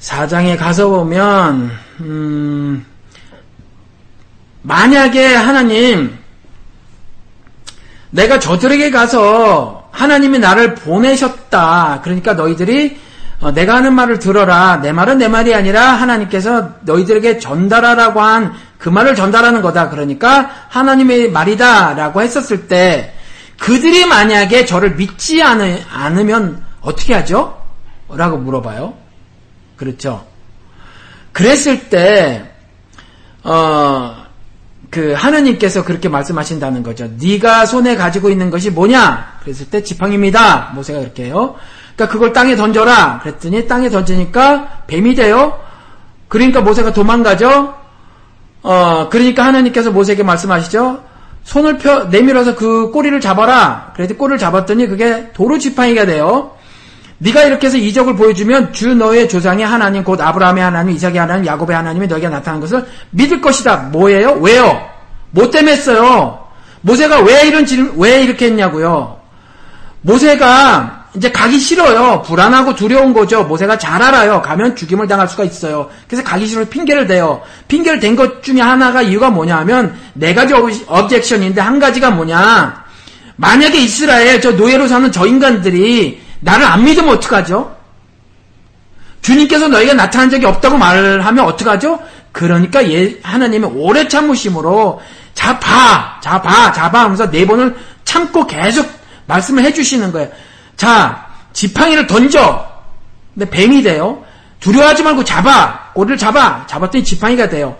4장에 가서 보면 음, 만약에 하나님 내가 저들에게 가서 하나님이 나를 보내셨다. 그러니까 너희들이 어, 내가 하는 말을 들어라. 내 말은 내 말이 아니라 하나님께서 너희들에게 전달하라고 한 그 말을 전달하는 거다. 그러니까 하나님의 말이다 라고 했었을 때 그들이 만약에 저를 믿지 않으, 않으면 어떻게 하죠? 라고 물어봐요. 그렇죠. 그랬을 때, 어, 그 하나님께서 그렇게 말씀하신다는 거죠. 네가 손에 가지고 있는 것이 뭐냐? 그랬을 때 지팡입니다. 모세가 그렇게 해요. 그러니까 그걸 땅에 던져라. 그랬더니 땅에 던지니까 뱀이 돼요. 그러니까 모세가 도망가죠. 어, 그러니까 하나님께서 모세에게 말씀하시죠. 손을 펴 내밀어서 그 꼬리를 잡아라. 그래서 꼬리를 잡았더니 그게 도로 지팡이가 돼요. 네가 이렇게 해서 이적을 보여주면 주 너의 조상의 하나님 곧 아브라함의 하나님, 이삭의 하나님, 야곱의 하나님이 너에게 나타난 것을 믿을 것이다. 뭐예요? 왜요? 뭐 때문에 했어요? 모세가 왜 이런 질, 왜 이렇게 했냐고요? 모세가 이제 가기 싫어요. 불안하고 두려운 거죠. 모세가 잘 알아요. 가면 죽임을 당할 수가 있어요. 그래서 가기 싫어 핑계를 대요. 핑계를 댄 것 중에 하나가 이유가 뭐냐 하면 네 가지 업젝션인데 한 가지가 뭐냐. 만약에 이스라엘 저 노예로 사는 저 인간들이 나를 안 믿으면 어떡하죠? 주님께서 너희가 나타난 적이 없다고 말하면 어떡하죠? 그러니까 예, 하나님의 오래 참으심으로 봐, 자봐 하면서 네 번을 참고 계속 말씀을 해주시는 거예요. 자, 지팡이를 던져. 근데 뱀이 돼요. 두려워하지 말고 잡아. 꼬리를 잡아. 잡았더니 지팡이가 돼요.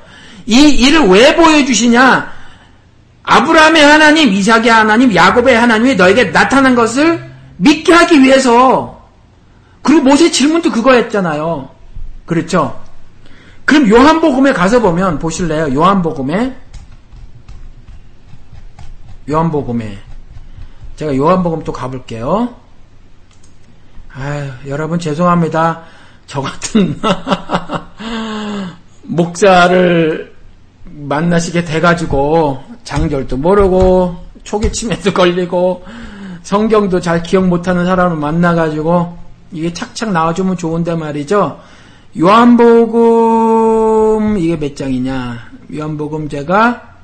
이 일을 왜 보여주시냐? 아브라함의 하나님, 이삭의 하나님, 야곱의 하나님이 너에게 나타난 것을 믿게 하기 위해서. 그리고 모세 질문도 그거였잖아요. 그렇죠? 그럼 요한복음에 가서 보면 보실래요? 요한복음에 요한복음에 제가 요한복음 또 가볼게요. 아유, 여러분 죄송합니다. 저 같은 목사를 만나시게 돼가지고 장절도 모르고 초기 치매도 걸리고 성경도 잘 기억 못하는 사람을 만나가지고 이게 착착 나와주면 좋은데 말이죠. 요한복음 이게 몇 장이냐? 요한복음 제가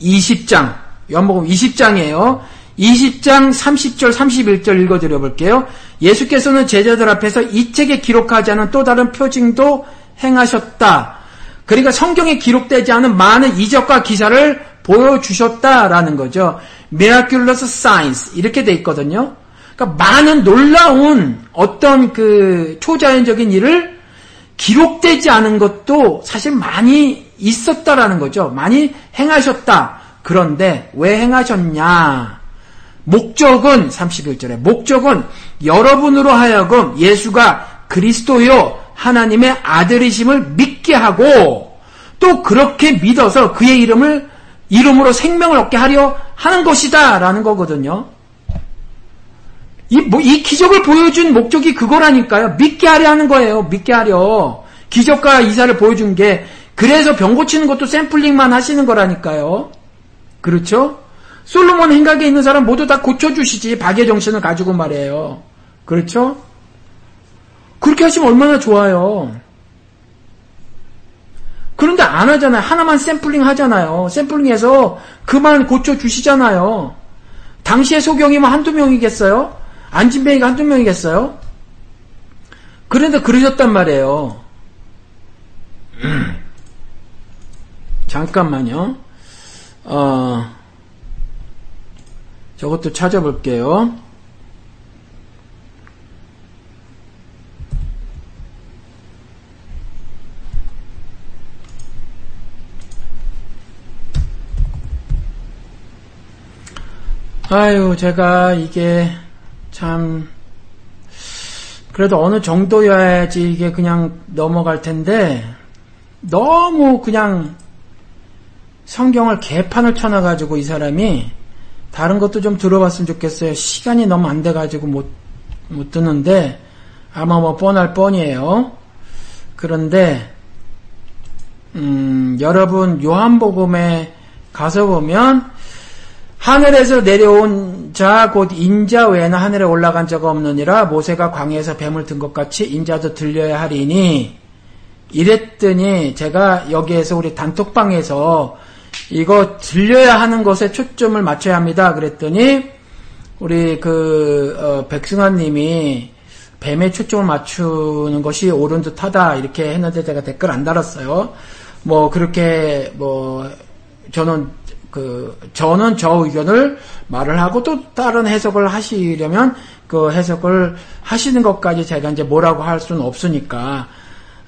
20장 요한복음 20장이에요. 20장 30절 31절 읽어드려 볼게요. 예수께서는 제자들 앞에서 이 책에 기록하지 않은 또 다른 표징도 행하셨다. 그러니까 성경에 기록되지 않은 많은 이적과 기사를 보여주셨다라는 거죠. miraculous signs 이렇게 돼 있거든요. 그러니까 많은 놀라운 어떤 그 초자연적인 일을 기록되지 않은 것도 사실 많이 있었다라는 거죠. 많이 행하셨다. 그런데 왜 행하셨냐? 목적은 31절에 목적은 여러분으로 하여금 예수가 그리스도요 하나님의 아들이심을 믿게 하고 또 그렇게 믿어서 그의 이름을 이름으로 생명을 얻게 하려 하는 것이다라는 거거든요. 이, 뭐, 이 기적을 보여준 목적이 그거라니까요. 믿게 하려 하는 거예요. 믿게 하려. 기적과 이사를 보여준 게 그래서 병 고치는 것도 샘플링만 하시는 거라니까요. 그렇죠? 솔로몬 행각에 있는 사람 모두 다 고쳐주시지 박의 정신을 가지고 말이에요. 그렇죠? 그렇게 하시면 얼마나 좋아요. 그런데 안 하잖아요. 하나만 샘플링 하잖아요. 샘플링해서 그만 고쳐주시잖아요. 당시에 소경이면 한두 명이겠어요? 안진뱅이가 한두 명이겠어요? 그런데 그러셨단 말이에요. 잠깐만요. 어, 저것도 찾아볼게요. 아유, 제가 이게 참, 그래도 어느 정도여야지 이게 그냥 넘어갈 텐데, 너무 그냥 성경을 개판을 쳐놔가지고 이 사람이 다른 것도 좀 들어봤으면 좋겠어요. 시간이 너무 안 돼가지고 못, 못 듣는데, 아마 뭐 뻔할 뻔이에요. 그런데, 음, 여러분, 요한복음에 가서 보면, 하늘에서 내려온 자 곧 인자 외에는 하늘에 올라간 자가 없느니라 모세가 광야에서 뱀을 든 것 같이 인자도 들려야 하리니 이랬더니 제가 여기에서 우리 단톡방에서 이거 들려야 하는 것에 초점을 맞춰야 합니다. 그랬더니 우리 그 어, 백승환님이 뱀에 초점을 맞추는 것이 옳은 듯하다 이렇게 했는데 제가 댓글 안 달았어요. 뭐 그렇게 뭐 저는 그 저는 저 의견을 말을 하고 또 다른 해석을 하시려면 그 해석을 하시는 것까지 제가 이제 뭐라고 할 수는 없으니까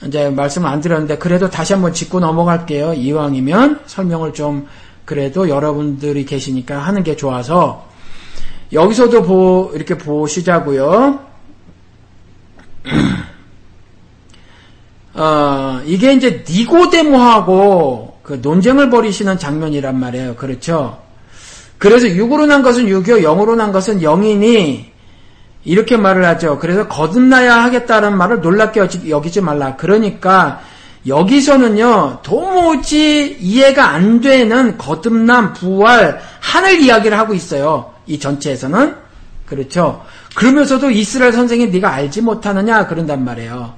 이제 말씀을 안 드렸는데 그래도 다시 한번 짚고 넘어갈게요. 이왕이면 설명을 좀 그래도 여러분들이 계시니까 하는 게 좋아서 여기서도 보 이렇게 보시자고요. 어, 이게 이제 니고데모하고 그 논쟁을 벌이시는 장면이란 말이에요. 그렇죠? 그래서 육으로 난 것은 육이요, 영으로 난 것은 영이니 이렇게 말을 하죠. 그래서 거듭나야 하겠다는 말을 놀랍게 여기지 말라. 그러니까 여기서는요, 도무지 이해가 안 되는 거듭남, 부활, 하늘 이야기를 하고 있어요. 이 전체에서는. 그렇죠. 그러면서도 이스라엘 선생이 네가 알지 못하느냐 그런단 말이에요.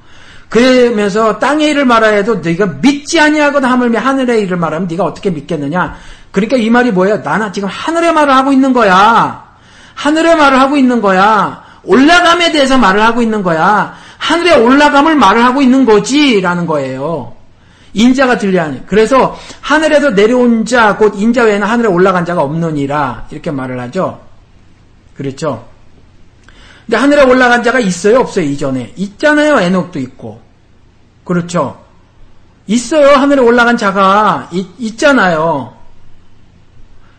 그러면서 땅의 일을 말하야 해도 네가 믿지 아니하거나 하물며 하늘의 일을 말하면 네가 어떻게 믿겠느냐. 그러니까 이 말이 뭐예요? 나는 지금 하늘의 말을 하고 있는 거야. 하늘의 말을 하고 있는 거야. 올라감에 대해서 말을 하고 있는 거야. 하늘에 올라감을 말을 하고 있는 거지라는 거예요. 인자가 들려하니. 그래서 하늘에서 내려온 자, 곧 인자 외에는 하늘에 올라간 자가 없느니라. 이렇게 말을 하죠. 그렇죠. 근데 하늘에 올라간 자가 있어요? 없어요? 이전에. 있잖아요. 에녹도 있고. 그렇죠. 있어요. 하늘에 올라간 자가. 있, 있잖아요.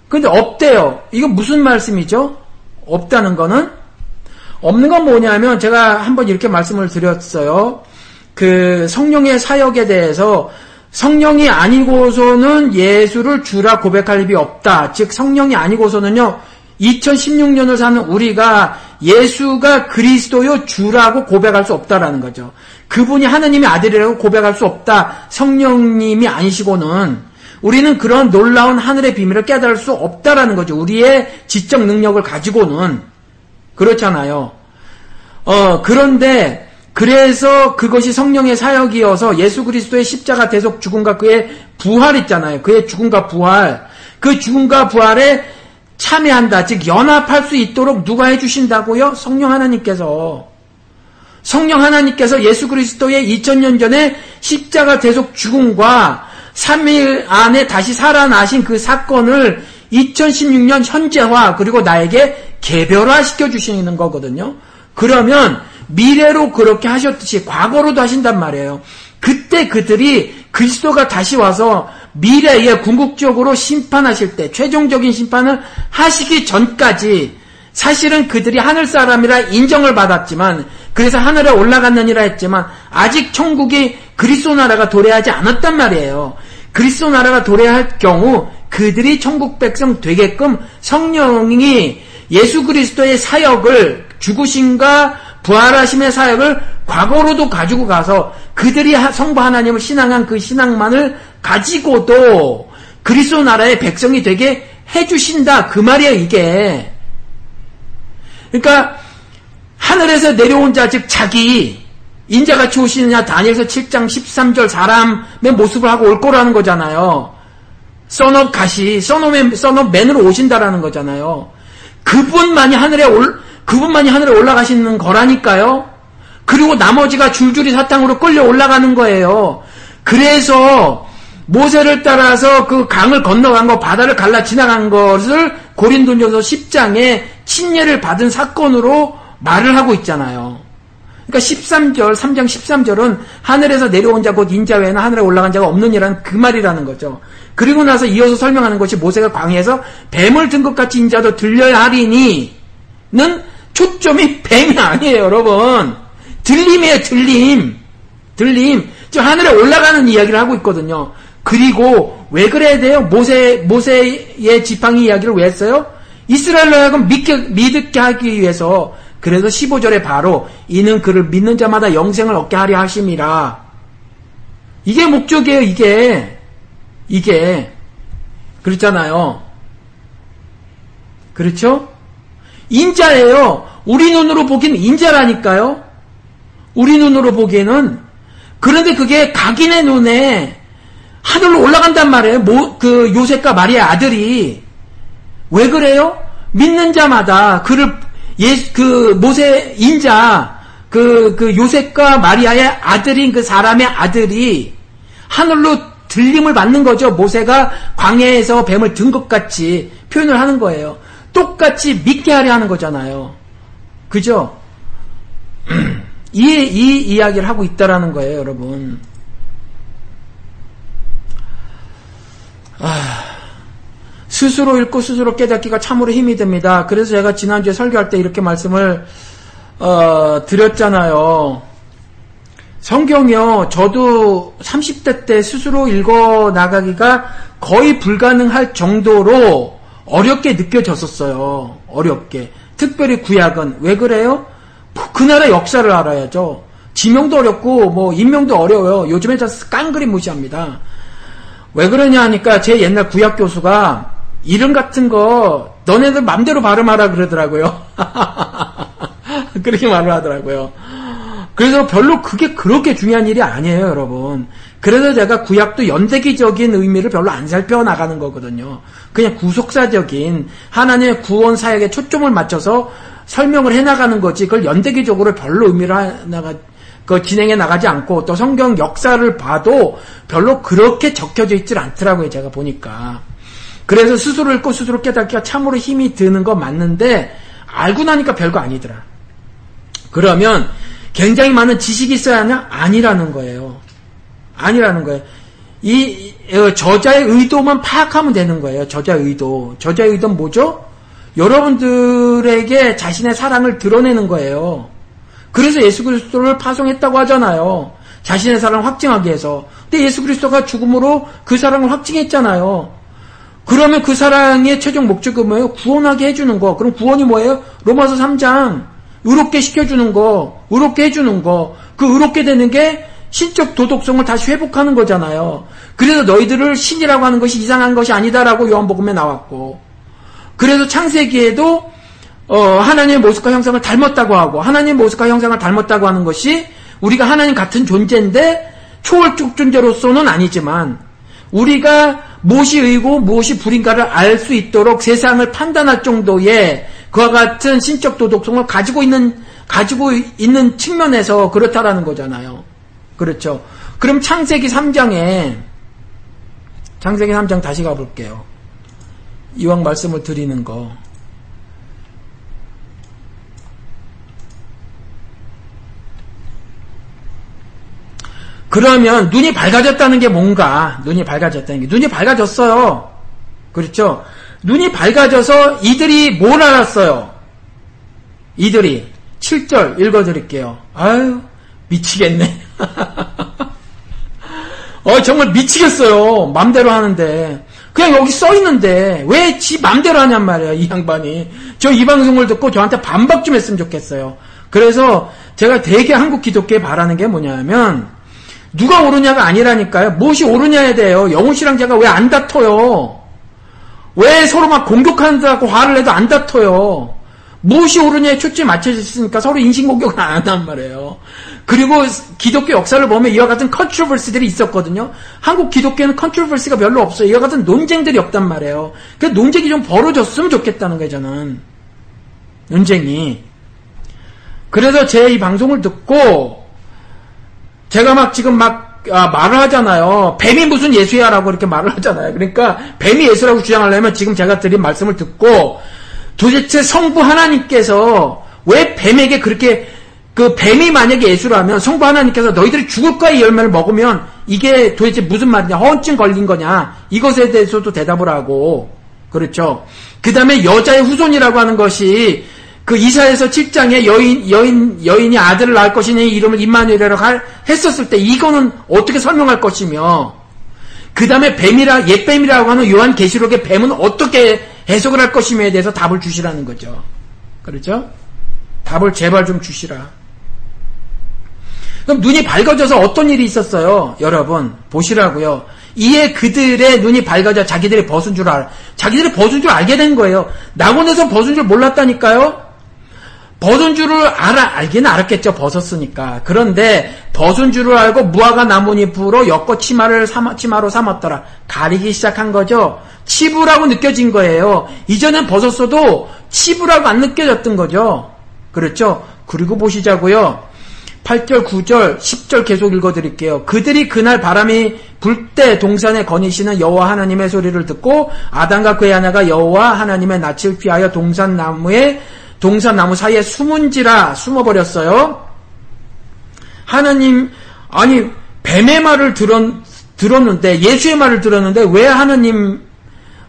근데 없대요. 이건 무슨 말씀이죠? 없다는 거는? 없는 건 뭐냐면 제가 한번 이렇게 말씀을 드렸어요. 그 성령의 사역에 대해서 성령이 아니고서는 예수를 주라 고백할 일이 없다. 즉 성령이 아니고서는요. 2016년을 사는 우리가 예수가 그리스도요 주라고 고백할 수 없다라는 거죠. 그분이 하나님의 아들이라고 고백할 수 없다. 성령님이 아니시고는 우리는 그런 놀라운 하늘의 비밀을 깨달을 수 없다라는 거죠. 우리의 지적 능력을 가지고는 그렇잖아요. 어 그런데 그래서 그것이 성령의 사역이어서 예수 그리스도의 십자가 대속 죽음과 그의 부활 있잖아요. 그의 죽음과 부활. 그 죽음과 부활에 참여한다. 즉 연합할 수 있도록 누가 해주신다고요? 성령 하나님께서. 성령 하나님께서 예수 그리스도의 2000년 전에 십자가 대속 죽음과 3일 안에 다시 살아나신 그 사건을 2016년 현재화 그리고 나에게 개별화 시켜 주시는 거거든요. 그러면 미래로 그렇게 하셨듯이 과거로도 하신단 말이에요. 그때 그들이 그리스도가 다시 와서 미래에 궁극적으로 심판하실 때 최종적인 심판을 하시기 전까지 사실은 그들이 하늘 사람이라 인정을 받았지만 그래서 하늘에 올라갔느니라 했지만 아직 천국이 그리스도 나라가 도래하지 않았단 말이에요. 그리스도 나라가 도래할 경우 그들이 천국 백성 되게끔 성령이 예수 그리스도의 사역을 죽으심과 부활하심의 사역을 과거로도 가지고 가서 그들이 성부 하나님을 신앙한 그 신앙만을 가지고도 그리스도 나라의 백성이 되게 해주신다. 그 말이에요, 이게. 그러니까, 하늘에서 내려온 자, 즉, 자기, 인자같이 오시느냐, 다니엘서 7장 13절 사람의 모습을 하고 올 거라는 거잖아요. 써업 가시, 써업의, 써업 맨으로 오신다라는 거잖아요. 그분만이 하늘에 올, 그분만이 하늘에 올라가시는 거라니까요. 그리고 나머지가 줄줄이 사탕으로 끌려 올라가는 거예요. 그래서 모세를 따라서 그 강을 건너간 거, 바다를 갈라 지나간 것을 고린도전서 10장에 침례를 받은 사건으로 말을 하고 있잖아요. 그러니까 13절, 3장 13절은 하늘에서 내려온 자 곧 인자 외에는 하늘에 올라간 자가 없느니라는 그 말이라는 거죠. 그리고 나서 이어서 설명하는 것이 모세가 광해에서 뱀을 든 것 같이 인자도 들려야 하리니는 초점이 뱀이 아니에요, 여러분. 들림이에요, 들림. 들림. 저 하늘에 올라가는 이야기를 하고 있거든요. 그리고 왜 그래야 돼요? 모세, 모세의 지팡이 이야기를 왜 했어요? 이스라엘로 하여금 믿게, 믿게 하기 위해서 그래서 15절에 바로 이는 그를 믿는 자마다 영생을 얻게 하려 하심이라. 이게 목적이에요, 이게. 이게. 그렇잖아요. 그렇죠? 인자예요. 우리 눈으로 보기엔 인자라니까요. 우리 눈으로 보기에는 그런데 그게 각인의 눈에 하늘로 올라간단 말이에요. 모, 그 요셉과 마리아 아들이 왜 그래요? 믿는 자마다 그를 예, 그 모세 인자 그, 그 요셉과 마리아의 아들인 그 사람의 아들이 하늘로 들림을 받는 거죠. 모세가 광야에서 뱀을 든 것 같이 표현을 하는 거예요. 똑같이 믿게 하려 하는 거잖아요. 그죠? 이, 이 이야기를 하고 있다라는 거예요, 여러분. 아. 스스로 읽고 스스로 깨닫기가 참으로 힘이 듭니다. 그래서 제가 지난주에 설교할 때 이렇게 말씀을 어, 드렸잖아요. 성경이요. 저도 30대 때 스스로 읽어 나가기가 거의 불가능할 정도로 어렵게 느껴졌었어요. 어렵게. 특별히 구약은 왜 그래요? 그 나라 역사를 알아야죠. 지명도 어렵고 뭐 인명도 어려워요. 요즘에 저 깡그리 무시합니다. 왜 그러냐 하니까 제 옛날 구약 교수가 이름 같은 거 너네들 맘대로 발음하라 그러더라고요. 그렇게 말을 하더라고요. 그래서 별로 그게 그렇게 중요한 일이 아니에요, 여러분. 그래서 제가 구약도 연대기적인 의미를 별로 안 살펴나가는 거거든요. 그냥 구속사적인 하나님의 구원 사역에 초점을 맞춰서 설명을 해나가는 거지, 그걸 연대기적으로 별로 의미를 하나가, 그 진행해 나가지 않고 또 성경 역사를 봐도 별로 그렇게 적혀져 있질 않더라고요, 제가 보니까. 그래서 스스로 읽고 스스로 깨닫기가 참으로 힘이 드는 거 맞는데 알고 나니까 별거 아니더라. 그러면 굉장히 많은 지식이 있어야 하냐? 아니라는 거예요. 아니라는 거예요. 이 어, 저자의 의도만 파악하면 되는 거예요. 저자의 의도. 저자의 의도는 뭐죠? 여러분들에게 자신의 사랑을 드러내는 거예요. 그래서 예수 그리스도를 파송했다고 하잖아요. 자신의 사랑을 확증하기 위해서. 근데 예수 그리스도가 죽음으로 그 사랑을 확증했잖아요. 그러면 그 사랑의 최종 목적은 뭐예요? 구원하게 해주는 거. 그럼 구원이 뭐예요? 로마서 3장. 의롭게 시켜주는 거. 의롭게 해주는 거. 그 의롭게 되는 게 신적 도덕성을 다시 회복하는 거잖아요. 그래서 너희들을 신이라고 하는 것이 이상한 것이 아니다라고 요한복음에 나왔고. 그래서 창세기에도 어, 하나님의 모습과 형상을 닮았다고 하고 하나님의 모습과 형상을 닮았다고 하는 것이 우리가 하나님 같은 존재인데 초월적 존재로서는 아니지만 우리가 무엇이 의고 무엇이 불인가를 알 수 있도록 세상을 판단할 정도의 그와 같은 신적 도덕성을 가지고 있는 가지고 있는 측면에서 그렇다라는 거잖아요. 그렇죠. 그럼 창세기 3장에 창세기 3장 다시 가볼게요. 이왕 말씀을 드리는 거. 그러면 눈이 밝아졌다는 게 뭔가? 눈이 밝아졌다는 게 눈이 밝아졌어요. 그렇죠? 눈이 밝아져서 이들이 뭘 알았어요? 이들이 7절 읽어드릴게요. 아유 미치겠네. 어 정말 미치겠어요. 맘대로 하는데 그냥 여기 써 있는데 왜 지 맘대로 하냔 말이야 이 양반이. 저 이 방송을 듣고 저한테 반박 좀 했으면 좋겠어요. 그래서 제가 되게 한국 기독교에 바라는 게 뭐냐면 누가 옳으냐가 아니라니까요. 무엇이 옳으냐에 대해요. 영훈 씨랑 제가 왜 안 다퉈요? 왜 서로 막 공격한다고 화를 내도 안 다퉈요? 무엇이 옳으냐에 초점이 맞춰져 있으니까 서로 인신공격을 안 한단 말이에요. 그리고 기독교 역사를 보면 이와 같은 컨트로버시들이 있었거든요. 한국 기독교는 컨트로버시가 별로 없어요. 이와 같은 논쟁들이 없단 말이에요. 그 논쟁이 좀 벌어졌으면 좋겠다는 거예요, 저는. 논쟁이. 그래서 제 이 방송을 듣고 제가 막 지금 막 아, 말을 하잖아요. 뱀이 무슨 예수야라고 이렇게 말을 하잖아요. 그러니까 뱀이 예수라고 주장하려면 지금 제가 드린 말씀을 듣고 도대체 성부 하나님께서 왜 뱀에게 그렇게 그 뱀이 만약에 예수라면 성부 하나님께서 너희들이 죽을 거야 이 열매를 먹으면 이게 도대체 무슨 말이냐 허언증 걸린 거냐 이것에 대해서도 대답을 하고 그렇죠. 그 다음에 여자의 후손이라고 하는 것이 그 이사에서 7장에 여인 여인 여인이 아들을 낳을 것이니 이름을 임마누엘이라고 했었을 때 이거는 어떻게 설명할 것이며 그 다음에 뱀이라 옛뱀이라고 하는 요한 계시록의 뱀은 어떻게 해석을 할 것이며에 대해서 답을 주시라는 거죠. 그렇죠? 답을 제발 좀 주시라. 그럼 눈이 밝아져서 어떤 일이 있었어요? 여러분, 보시라고요. 이에 그들의 눈이 밝아져 자기들이 벗은 줄 알, 자기들이 벗은 줄 알게 된 거예요. 낙원에서 벗은 줄 몰랐다니까요? 벗은 줄을 알아, 알기는 알았겠죠. 벗었으니까. 그런데 벗은 줄을 알고 무화과 나뭇잎으로 엮어 치마를 삼아, 치마로 삼았더라. 가리기 시작한 거죠. 치부라고 느껴진 거예요. 이전엔 벗었어도 치부라고 안 느껴졌던 거죠. 그렇죠? 그리고 보시자고요. 8절, 9절, 10절 계속 읽어드릴게요. 그들이 그날 바람이 불 때 동산에 거니시는 여호와 하나님의 소리를 듣고 아담과 그의 아내가 여호와 하나님의 낯을 피하여 동산 나무에 동산 나무 사이에 숨은지라 숨어버렸어요. 하나님 아니 뱀의 말을 들었, 들었는데 예수의 말을 들었는데 왜 하나님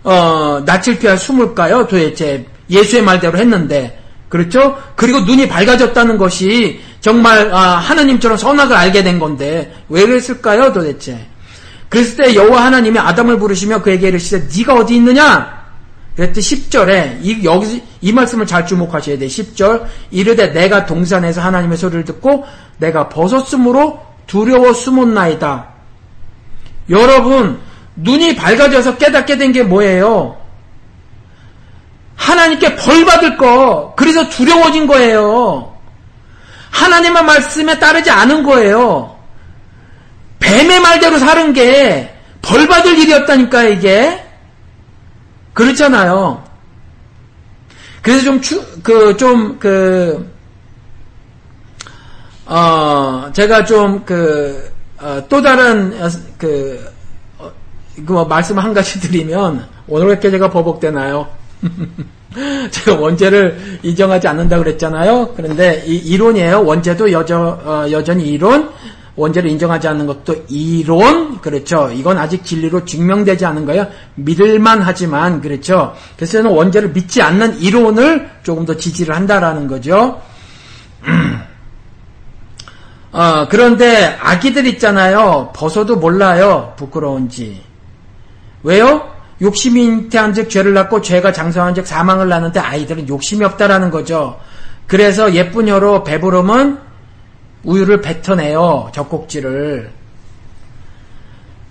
어, 낯을 피하 숨을까요? 도대체 예수의 말대로 했는데 그렇죠? 그리고 눈이 밝아졌다는 것이 정말 아, 하나님처럼 선악을 알게 된 건데 왜 그랬을까요 도대체? 그랬을 때 여호와 하나님이 아담을 부르시며 그에게 이르시되 네가 어디 있느냐? 그랬더니 10절에 이 여기 이 말씀을 잘 주목하셔야 돼. 10절 이르되 내가 동산에서 하나님의 소리를 듣고 내가 벗었으므로 두려워 숨었나이다. 여러분 눈이 밝아져서 깨닫게 된 게 뭐예요? 하나님께 벌 받을 거 그래서 두려워진 거예요. 하나님의 말씀에 따르지 않은 거예요. 뱀의 말대로 사는 게 벌 받을 일이었다니까 이게 그렇잖아요. 그래서 좀그좀 그 어, 제가 좀 그 어, 또 다른 그 어, 뭐 말씀 한 가지 드리면 오늘 왜 이렇게 제가 버벅대나요? 제가 원죄를 인정하지 않는다 그랬잖아요. 그런데 이 이론이에요. 원죄도 여저, 어, 여전히 이론, 원죄를 인정하지 않는 것도 이론, 그렇죠. 이건 아직 진리로 증명되지 않은 거예요. 믿을만 하지만, 그렇죠. 그래서 저는 원죄를 믿지 않는 이론을 조금 더 지지를 한다라는 거죠. 어, 그런데 아기들 있잖아요. 벗어도 몰라요. 부끄러운지. 왜요? 욕심이 잉태한즉 죄를 낳고 죄가 장성한즉 사망을 낳는데 아이들은 욕심이 없다라는 거죠. 그래서 예쁜 혀로 배부름은 우유를 뱉어내요. 젖꼭지를.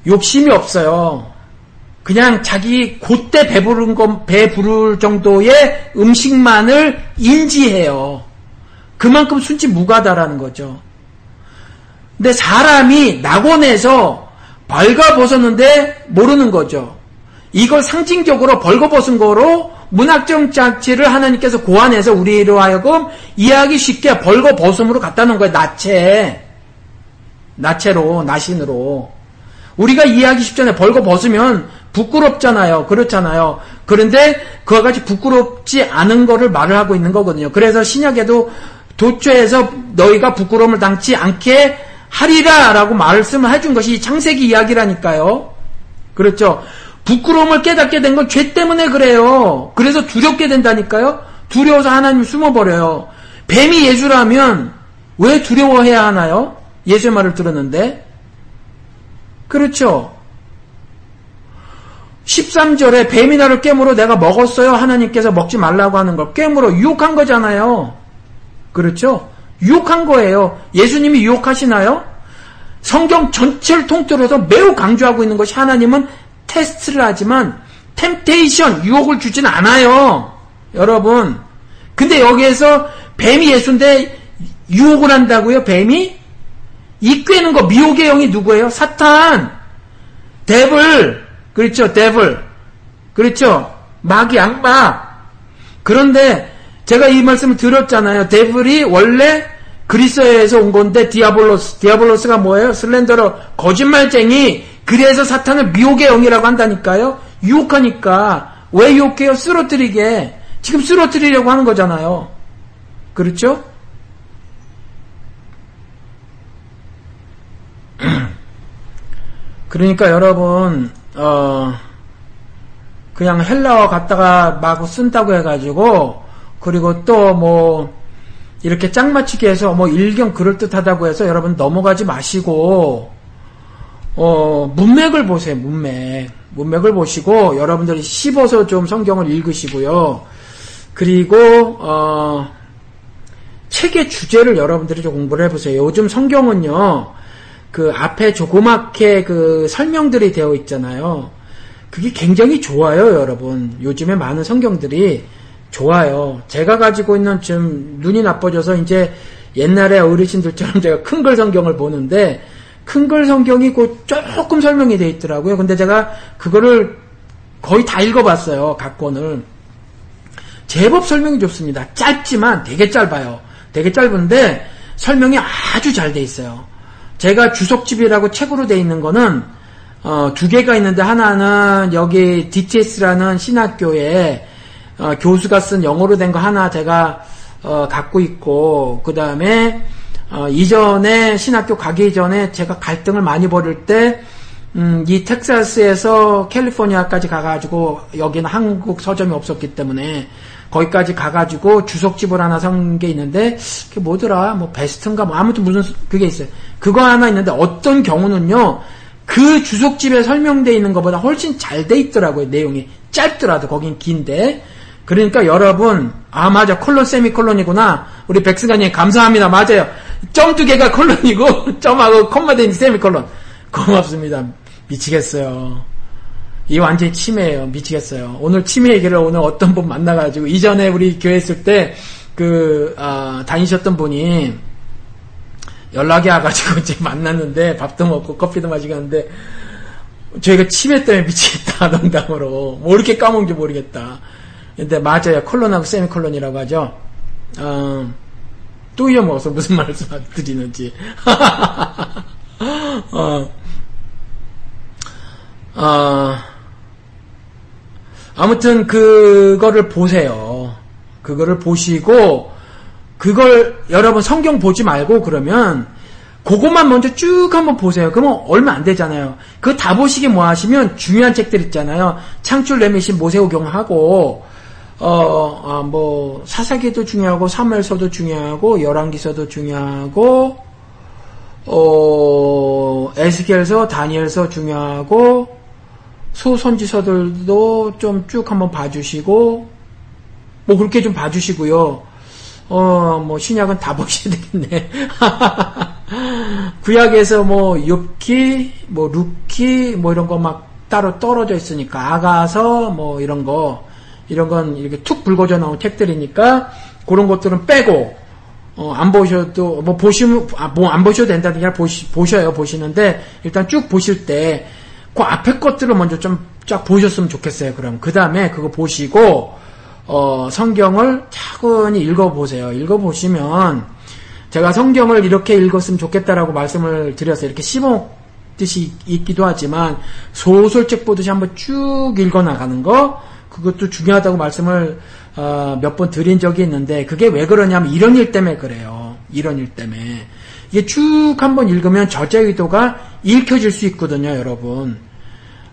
욕심이 없어요. 그냥 자기 곧대 배부른 것, 배부를 정도의 음식만을 인지해요. 그만큼 순지 무가다라는 거죠. 근데 사람이 낙원에서 발가벗었는데 모르는 거죠. 이걸 상징적으로 벌거벗은 거로 문학적 장치를 하나님께서 고안해서 우리로 하여금 이해하기 쉽게 벌거벗음으로 갖다 놓은 거예요. 나체. 나체로, 나신으로. 우리가 이해하기 쉽잖아요. 벌거벗으면 부끄럽잖아요. 그렇잖아요. 그런데 그와 같이 부끄럽지 않은 거를 말을 하고 있는 거거든요. 그래서 신약에도 도처에서 너희가 부끄러움을 당치 않게 하리라 라고 말씀을 해준 것이 창세기 이야기라니까요. 그렇죠. 부끄러움을 깨닫게 된 건 죄 때문에 그래요. 그래서 두렵게 된다니까요. 두려워서 하나님 숨어버려요. 뱀이 예수라면 왜 두려워해야 하나요? 예수의 말을 들었는데. 그렇죠. 13절에 뱀이 나를 깨물어 내가 먹었어요. 하나님께서 먹지 말라고 하는 걸 깨물어 유혹한 거잖아요. 그렇죠? 유혹한 거예요. 예수님이 유혹하시나요? 성경 전체를 통틀어서 매우 강조하고 있는 것이 하나님은 테스트를 하지만 템테이션 유혹을 주진 않아요. 여러분. 근데 여기에서 뱀이 예수인데 유혹을 한다고요? 뱀이? 이 꿰는 거 미혹의 영이 누구예요? 사탄. 데블. 그렇죠. 데블. 그렇죠. 마귀 악마. 그런데 제가 이 말씀을 드렸잖아요. devil이 원래 그리스에서 온 건데 διάβολος. διάβολος가 뭐예요? slanderer 거짓말쟁이 그래서 사탄을 미혹의 영이라고 한다니까요. 유혹하니까 왜 유혹해요? 쓰러뜨리게. 지금 쓰러뜨리려고 하는 거잖아요. 그렇죠? 그러니까 여러분 어 그냥 헬라어 갖다가 마구 쓴다고 해가지고 그리고 또 뭐 이렇게 짝맞추기 해서 뭐 일경 그럴듯하다고 해서 여러분 넘어가지 마시고 어 문맥을 보세요 문맥 문맥을 보시고 여러분들이 씹어서 좀 성경을 읽으시고요 그리고 어 책의 주제를 여러분들이 좀 공부를 해보세요 요즘 성경은요 그 앞에 조그맣게 그 설명들이 되어 있잖아요 그게 굉장히 좋아요, 여러분. 요즘에 많은 성경들이 좋아요. 제가 가지고 있는 좀 눈이 나빠져서 이제 옛날에 어르신들처럼 제가 큰 글 성경을 보는데 큰글 성경이 곧 조금 설명이 돼 있더라고요. 근데 제가 그거를 거의 다 읽어봤어요. 각 권을. 제법 설명이 좋습니다. 짧지만 되게 짧아요. 되게 짧은데 설명이 아주 잘 돼 있어요. 제가 주석집이라고 책으로 돼 있는 거는 어, 두 개가 있는데 하나는 여기 DTS라는 신학교에 어, 교수가 쓴 영어로 된 거 하나 제가 어, 갖고 있고 그 다음에 어, 이전에 신학교 가기 전에 제가 갈등을 많이 벌일 때 음, 이 텍사스에서 캘리포니아까지 가가지고 여기는 한국 서점이 없었기 때문에 거기까지 가가지고 주석집을 하나 산 게 있는데 그게 뭐더라 뭐 베스트인가 뭐 아무튼 무슨 그게 있어요 그거 하나 있는데 어떤 경우는요 그 주석집에 설명되어 있는 것보다 훨씬 잘 돼 있더라고요. 내용이 짧더라도 거긴 긴데. 그러니까 여러분 아 맞아 콜론 세미콜론이구나. 우리 백승관님 감사합니다. 맞아요. 점 두 개가 콜론이고 점하고 콤마 된 세미콜론. 고맙습니다. 미치겠어요. 이 완전히 치매예요. 미치겠어요. 오늘 치매 얘기를 오늘 어떤 분 만나가지고 이전에 우리 교회 있을 때그 아, 다니셨던 분이 연락이 와가지고 이제 만났는데 밥도 먹고 커피도 마시고 하는데 저희가 치매 때문에 미치겠다 농담으로 뭐 이렇게 까먹은지 모르겠다. 근데 맞아요 콜론하고 세미콜론이라고 하죠. 어, 또 잊어먹어서 무슨 말씀 드리는지. 어, 어, 아무튼 그거를 보세요. 그거를 보시고 그걸 여러분 성경 보지 말고 그러면 그것만 먼저 쭉 한번 보세요. 그러면 얼마 안 되잖아요. 그거 다 보시기 뭐 하시면 중요한 책들 있잖아요. 창출 레미신 모세오경 하고 어, 어, 뭐 사사기도 중요하고 사무엘서도 중요하고 열왕기서도 중요하고 어, 에스겔서, 다니엘서 중요하고 소선지서들도 좀 쭉 한번 봐주시고 뭐 그렇게 좀 봐주시고요. 어, 뭐, 신약은 다 보셔야 되겠네. 구약에서 뭐, 욥기, 뭐, 룻기, 뭐, 이런 거 막 따로 떨어져 있으니까, 아가서, 뭐, 이런 거, 이런 건 이렇게 툭 불거져 나온 책들이니까, 그런 것들은 빼고, 어, 안 보셔도, 뭐, 보시면, 아, 뭐, 안 보셔도 된다는 게 아니라 보시, 보셔요, 보시는데, 일단 쭉 보실 때, 그 앞에 것들을 먼저 좀 쫙 보셨으면 좋겠어요, 그럼. 그 다음에 그거 보시고, 어, 성경을 차근히 읽어보세요. 읽어보시면 제가 성경을 이렇게 읽었으면 좋겠다라고 말씀을 드렸어요. 이렇게 씹어듯이 읽기도 하지만 소설책 보듯이 한번 쭉 읽어나가는 거 그것도 중요하다고 말씀을 어, 몇 번 드린 적이 있는데 그게 왜 그러냐면 이런 일 때문에 그래요. 이런 일 때문에 이게 쭉 한번 읽으면 저자 의도가 읽혀질 수 있거든요, 여러분.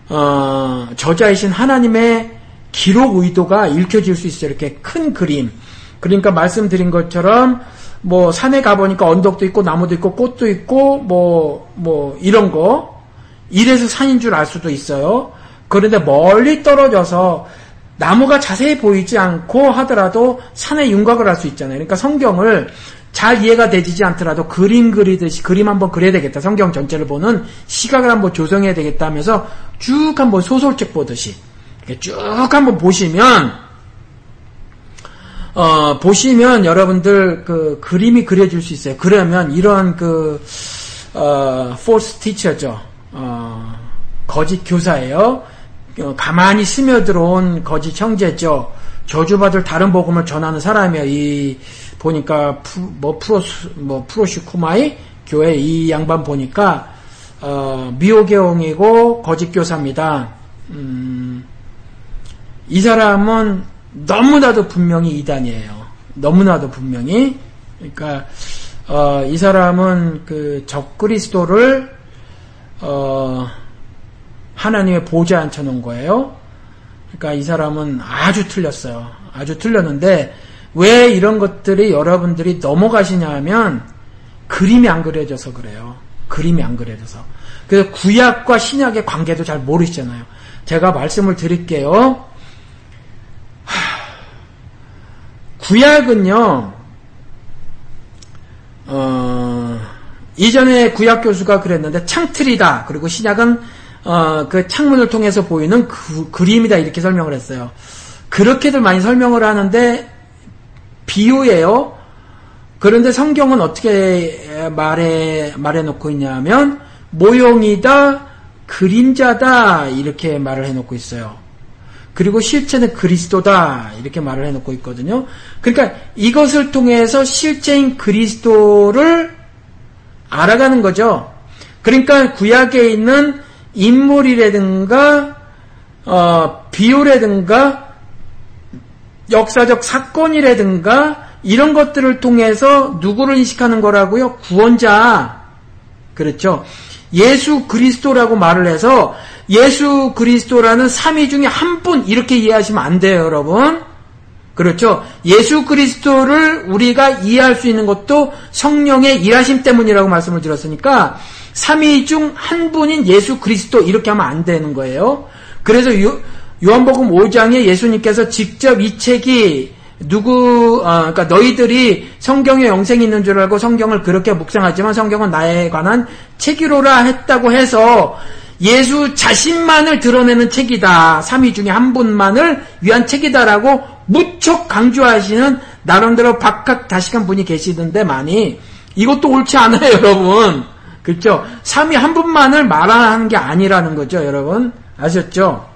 어, 저자이신 하나님의 기록 의도가 읽혀질 수 있어요. 이렇게 큰 그림. 그러니까 말씀드린 것처럼 뭐 산에 가보니까 언덕도 있고 나무도 있고 꽃도 있고 뭐뭐 뭐 이런 거 이래서 산인 줄 알 수도 있어요. 그런데 멀리 떨어져서 나무가 자세히 보이지 않고 하더라도 산의 윤곽을 알 수 있잖아요. 그러니까 성경을 잘 이해가 되지 않더라도 그림 그리듯이 그림 한번 그려야 되겠다. 성경 전체를 보는 시각을 한번 조성해야 되겠다 하면서 쭉 한번 소설책 보듯이 쭉 한번 보시면 어, 보시면 여러분들 그 그림이 그려질 수 있어요. 그러면 이런 그 어, false teacher죠. 어, 거짓 교사예요. 어, 가만히 스며들어온 거짓 형제죠. 저주받을 다른 복음을 전하는 사람이에요. 이 보니까 푸, 뭐 프로스 뭐 프로시쿠마이 교회 이 양반 보니까 어, 미혹의 영이고 거짓 교사입니다. 음, 이 사람은 너무나도 분명히 이단이에요. 너무나도 분명히. 그러니까 어, 이 사람은 그 적그리스도를 어, 하나님의 보좌에 앉혀놓은 거예요. 그러니까 이 사람은 아주 틀렸어요. 아주 틀렸는데 왜 이런 것들이 여러분들이 넘어가시냐 하면 그림이 안 그려져서 그래요. 그림이 안 그려져서. 그래서 구약과 신약의 관계도 잘 모르시잖아요. 제가 말씀을 드릴게요. 구약은요, 어, 이전에 구약 교수가 그랬는데 창틀이다. 그리고 신약은 어, 그 창문을 통해서 보이는 그, 그림이다 이렇게 설명을 했어요. 그렇게들 많이 설명을 하는데 비유예요. 그런데 성경은 어떻게 말해 말해 놓고 있냐면 모형이다, 그림자다 이렇게 말을 해 놓고 있어요. 그리고 실체는 그리스도다 이렇게 말을 해 놓고 있거든요. 그러니까 이것을 통해서 실제인 그리스도를 알아가는 거죠. 그러니까 구약에 있는 인물이라든가 어, 비유라든가 역사적 사건이라든가 이런 것들을 통해서 누구를 인식하는 거라고요? 구원자. 그렇죠. 예수 그리스도라고 말을 해서 예수 그리스도라는 삼위 중에 한 분 이렇게 이해하시면 안 돼요, 여러분. 그렇죠. 예수 그리스도를 우리가 이해할 수 있는 것도 성령의 일하심 때문이라고 말씀을 드렸으니까 삼위 중 한 분인 예수 그리스도 이렇게 하면 안 되는 거예요. 그래서 요, 요한복음 5장에 예수님께서 직접 이 책이 누구, 어, 그러니까 너희들이 성경에 영생이 있는 줄 알고 성경을 그렇게 묵상하지만 성경은 나에 관한 책이로라 했다고 해서 예수 자신만을 드러내는 책이다. 삼위 중에 한 분만을 위한 책이다라고 무척 강조하시는 나름대로 박학 다식한 분이 계시던데 많이 이것도 옳지 않아요, 여러분. 그렇죠? 삼위 한 분만을 말하는 게 아니라는 거죠, 여러분. 아셨죠?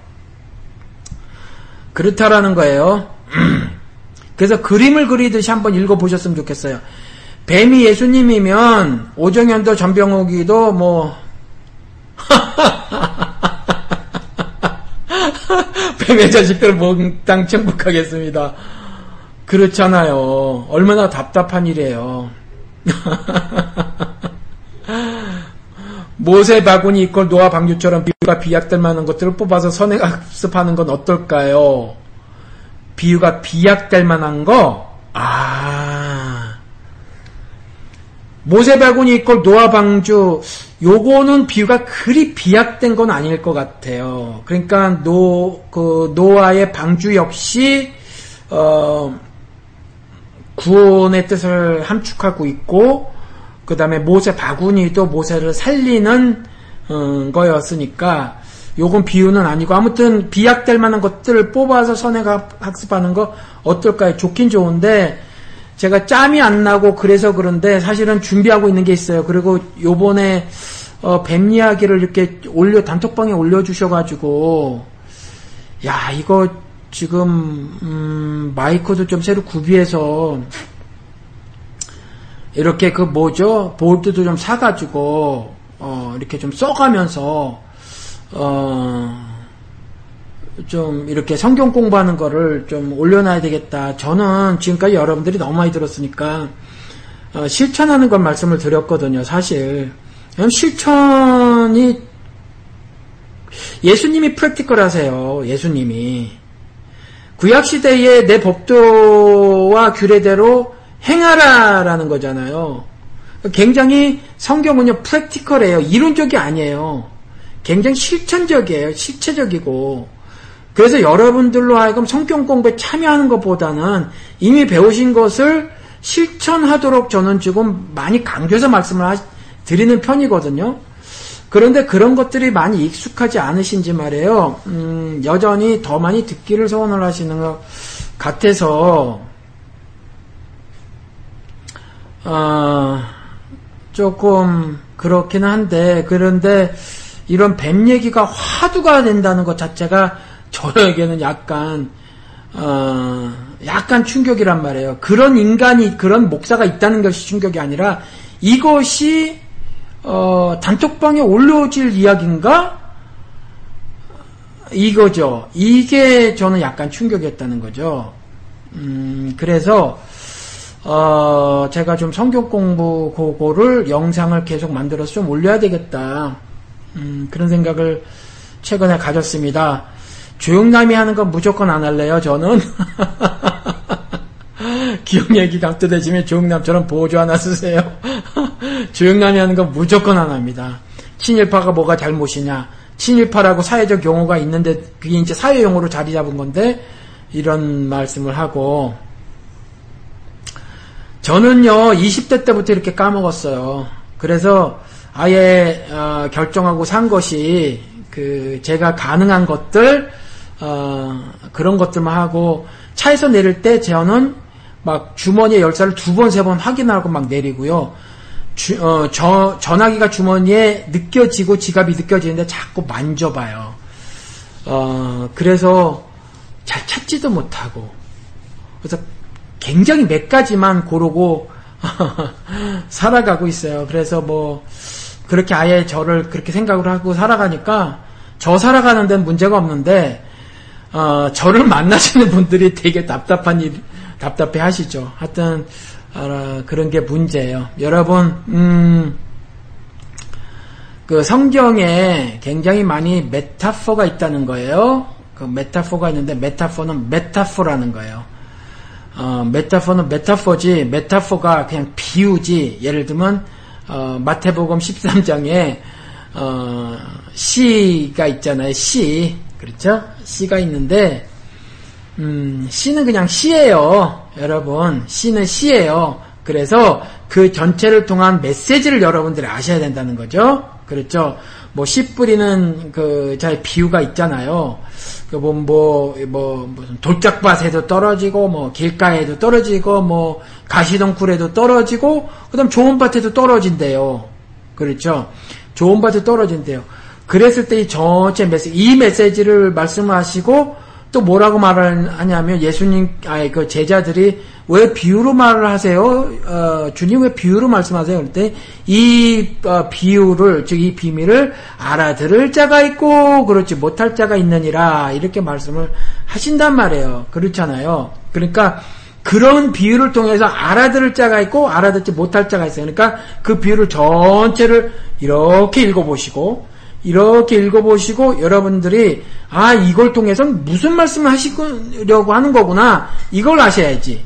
그렇다라는 거예요. 그래서 그림을 그리듯이 한번 읽어보셨으면 좋겠어요. 뱀이 예수님이면 오정현도 전병욱이도 뭐 뱀의 자식들 몽땅 천국하겠습니다. 그렇잖아요. 얼마나 답답한 일이에요. 모세 바구니 equal 노아 방주처럼 비유가 비약될 만한 것들을 뽑아서 선행 학습하는 건 어떨까요? 비유가 비약될 만한 거? 아. 모세 바구니 equal 노아 방주 요거는 비유가 그리 비약된 건 아닐 것 같아요. 그러니까 노, 그 노아의 방주 역시 어, 구원의 뜻을 함축하고 있고 그 다음에 모세 바구니도 모세를 살리는 어, 거였으니까 요건 비유는 아니고 아무튼 비약될 만한 것들을 뽑아서 선행 학 습하는 거 어떨까요? 좋긴 좋은데 제가 짬이 안 나고 그래서 그런데 사실은 준비하고 있는 게 있어요. 그리고 요번에 어, 뱀 이야기를 이렇게 올려 단톡방에 올려주셔가지고 야 이거 지금 음, 마이크도 좀 새로 구비해서 이렇게 그 뭐죠 볼트도 좀 사가지고 어, 이렇게 좀 써가면서 어, 좀 이렇게 성경 공부하는 거를 좀 올려놔야 되겠다. 저는 지금까지 여러분들이 너무 많이 들었으니까 어, 실천하는 건 말씀을 드렸거든요. 사실 실천이 예수님이 프랙티컬 하세요. 예수님이 구약 시대에 내 법도와 규례대로 행하라라는 거잖아요. 굉장히 성경은요 프랙티컬해요. 이론적이 아니에요. 굉장히 실천적이에요. 실체적이고 그래서 여러분들로 하여금 성경 공부에 참여하는 것보다는 이미 배우신 것을 실천하도록 저는 지금 많이 강조해서 말씀을 하, 드리는 편이거든요. 그런데 그런 것들이 많이 익숙하지 않으신지 말이에요. 음, 여전히 더 많이 듣기를 소원을 하시는 것 같아서 어, 조금 그렇기는 한데 그런데 이런 뱀 얘기가 화두가 된다는 것 자체가 저에게는 약간 어, 약간 충격이란 말이에요. 그런 인간이 그런 목사가 있다는 것이 충격이 아니라 이것이 어, 단톡방에 올려질 이야기인가? 이거죠. 이게 저는 약간 충격이었다는 거죠. 음, 그래서 어, 제가 좀 성경 공부 그거를 영상을 계속 만들어서 좀 올려야 되겠다. 음, 그런 생각을 최근에 가졌습니다. 조용남이 하는 건 무조건 안 할래요, 저는. 기억 얘기 감도되지면 조용남처럼 보조 하나 쓰세요. 조용남이 하는 건 무조건 안 합니다. 친일파가 뭐가 잘못이냐. 친일파라고 사회적 용어가 있는데 그게 이제 사회 용어로 자리 잡은 건데 이런 말씀을 하고 저는요 20대 때부터 이렇게 까먹었어요. 그래서 아예 어, 결정하고 산 것이 그 제가 가능한 것들 어, 그런 것들만 하고 차에서 내릴 때 저는 막 주머니에 열쇠를 두 번 세 번 확인하고 막 내리고요. 주, 어, 저, 전화기가 주머니에 느껴지고 지갑이 느껴지는데 자꾸 만져봐요. 어, 그래서 잘 찾지도 못하고. 그래서 굉장히 몇 가지만 고르고 살아가고 있어요. 그래서 뭐, 그렇게 아예 저를 그렇게 생각을 하고 살아가니까 저 살아가는 데는 문제가 없는데, 어, 저를 만나시는 분들이 되게 답답한 일, 답답해 하시죠. 하여튼, 어, 그런 게 문제예요. 여러분, 음, 그 성경에 굉장히 많이 메타포가 있다는 거예요. 그 메타포가 있는데 메타포는 메타포라는 거예요. 어, 메타포는 메타포지 메타포가 그냥 비유지. 예를 들면 어, 마태복음 13장에 어, 시가 있잖아요. 시 그렇죠? 시가 있는데 음, 시는 그냥 시예요. 여러분, 시는 시예요. 그래서 그 전체를 통한 메시지를 여러분들이 아셔야 된다는 거죠. 그렇죠? 뭐, 씨 뿌리는 그, 잘 비유가 있잖아요. 그, 뭐, 뭐, 뭐, 무슨 돌짝밭에도 떨어지고, 뭐, 길가에도 떨어지고, 뭐, 가시덩굴에도 떨어지고, 그 다음 좋은 밭에도 떨어진대요. 그렇죠? 좋은 밭에 떨어진대요. 그랬을 때 이 전체 메시지, 이 메시지를 말씀하시고, 또 뭐라고 말을 하냐면 예수님 아니 그 제자들이 왜 비유로 말을 하세요? 어, 주님 왜 비유로 말씀하세요? 그럴 때이 어, 비유를 즉 이 비밀을 알아들을 자가 있고 그렇지 못할 자가 있느니라 이렇게 말씀을 하신단 말이에요. 그렇잖아요. 그러니까 그런 비유를 통해서 알아들을 자가 있고 알아듣지 못할 자가 있어요. 그러니까 그 비유를 전체를 이렇게 읽어보시고 이렇게 읽어보시고 여러분들이 아 이걸 통해서 무슨 말씀을 하시려고 하는 거구나. 이걸 아셔야지.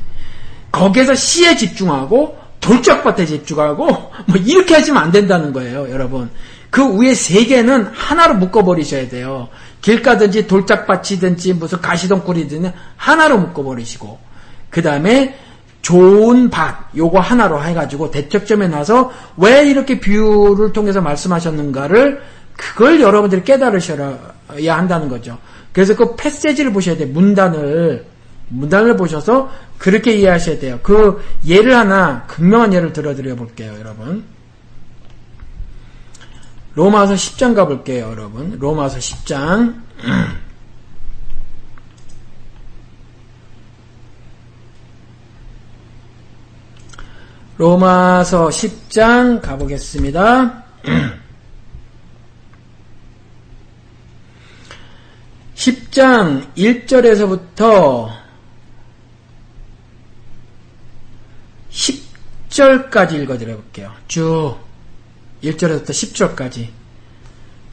거기에서 시에 집중하고 돌짝밭에 집중하고 뭐 이렇게 하시면 안 된다는 거예요 여러분. 그 위에 세 개는 하나로 묶어버리셔야 돼요. 길 가든지 돌짝밭이든지 무슨 가시덩굴이든 하나로 묶어버리시고. 그 다음에 좋은 밭 요거 하나로 해가지고 대척점에 나서 왜 이렇게 비유를 통해서 말씀하셨는가를 그걸 여러분들이 깨달으셔야 한다는 거죠. 그래서 그 패세지를 보셔야 돼요. 문단을. 문단을 보셔서 그렇게 이해하셔야 돼요. 그 예를 하나, 극명한 예를 들어드려 볼게요, 여러분. 로마서 10장 가볼게요, 여러분. 로마서 10장. 로마서 10장 가보겠습니다. 10장 1절에서부터 10절까지 읽어드려 볼게요. 쭉 1절에서부터 10절까지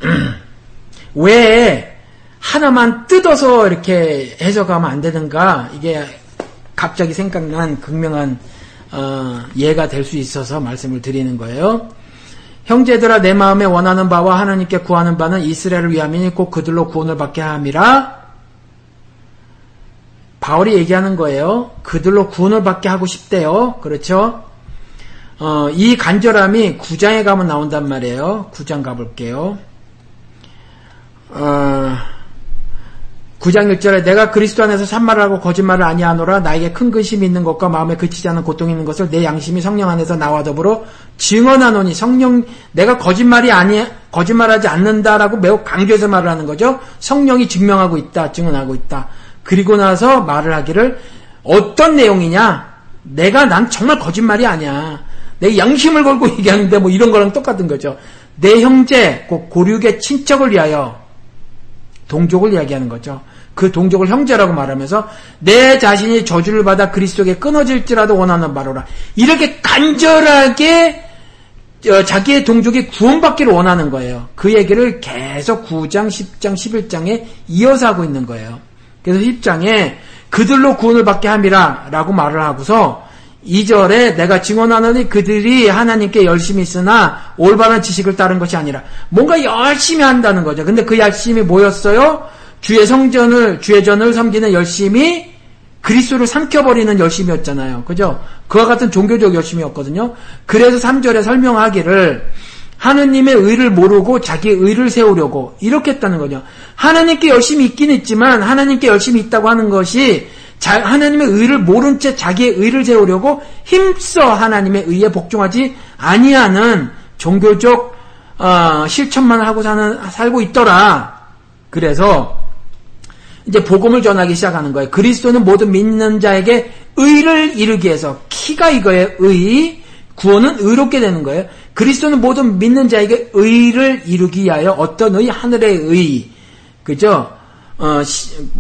왜 하나만 뜯어서 이렇게 해석하면 안 되는가 이게 갑자기 생각난 극명한 어, 예가 될 수 있어서 말씀을 드리는 거예요. 형제들아 내 마음에 원하는 바와 하나님께 구하는 바는 이스라엘을 위함이니 꼭 그들로 구원을 받게 함이라. 바울이 얘기하는 거예요. 그들로 구원을 받게 하고 싶대요. 그렇죠? 어, 이 간절함이 구장에 가면 나온단 말이에요. 구장 가볼게요. 어, 9장 1절에 내가 그리스도 안에서 산말을 하고 거짓말을 아니하노라 나에게 큰 근심이 있는 것과 마음에 그치지 않은 고통이 있는 것을 내 양심이 성령 안에서 나와 더불어 증언하노니 성령 내가 거짓말이 아니 거짓말하지 않는다라고 매우 강조해서 말을 하는 거죠. 성령이 증명하고 있다, 증언하고 있다. 그리고 나서 말을 하기를 어떤 내용이냐? 내가 난 정말 거짓말이 아니야. 내 양심을 걸고 얘기하는데 뭐 이런 거랑 똑같은 거죠. 내 형제, 곧 고륙의 친척을 위하여 동족을 이야기하는 거죠. 그 동족을 형제라고 말하면서 내 자신이 저주를 받아 그리스도에게 끊어질지라도 원하는 바로라. 이렇게 간절하게 어, 자기의 동족이 구원받기를 원하는 거예요. 그 얘기를 계속 9장, 10장, 11장에 이어서 하고 있는 거예요. 그래서 10장에 그들로 구원을 받게 함이라 라고 말을 하고서 2절에 내가 증언하노니 그들이 하나님께 열심히 있으나 올바른 지식을 따른 것이 아니라 뭔가 열심히 한다는 거죠. 근데 그 열심이 뭐였어요? 주의 성전을 주의 전을 섬기는 열심이 그리스도를 삼켜버리는 열심이었잖아요. 그죠? 그와 같은 종교적 열심이었거든요. 그래서 3절에 설명하기를 하느님의 의를 모르고 자기 의를 세우려고 이렇게 했다는 거죠. 하나님께 열심히 있긴 있지만 하나님께 열심히 있다고 하는 것이 자, 하나님의 의를 모른 채 자기의 의를 세우려고 힘써 하나님의 의에 복종하지 아니하는 종교적 어, 실천만 하고 사는 살고 있더라. 그래서 이제 복음을 전하기 시작하는 거예요. 그리스도는 모든 믿는 자에게 의를 이루기 위해서 키가 이거예요. 의 구원은 의롭게 되는 거예요. 그리스도는 모든 믿는 자에게 의를 이루기 위하여 어떤 의 하늘의 의 그죠? 어,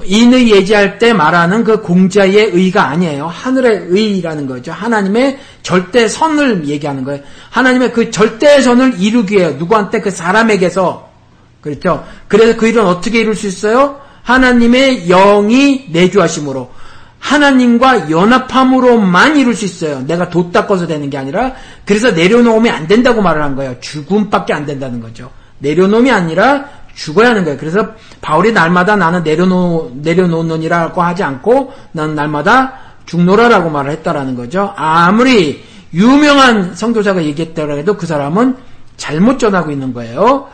인의 예지할 때 말하는 그 공자의 의가 아니에요. 하늘의 의라는 거죠. 하나님의 절대 선을 얘기하는 거예요. 하나님의 그 절대 선을 이루기 위해 누구한테 그 사람에게서 그렇죠. 그래서 그 일은 어떻게 이룰 수 있어요? 하나님의 영이 내주하심으로 하나님과 연합함으로만 이룰 수 있어요. 내가 도 닦아서 되는 게 아니라 그래서 내려놓으면 안 된다고 말을 한 거예요. 죽음밖에 안 된다는 거죠. 내려놓으면 아니라 죽어야 하는 거예요. 그래서 바울이 날마다 나는 내려놓, 내려놓느니라고 하지 않고 나는 날마다 죽노라라고 말을 했다라는 거죠. 아무리 유명한 성도자가 얘기했더라도 그 사람은 잘못 전하고 있는 거예요.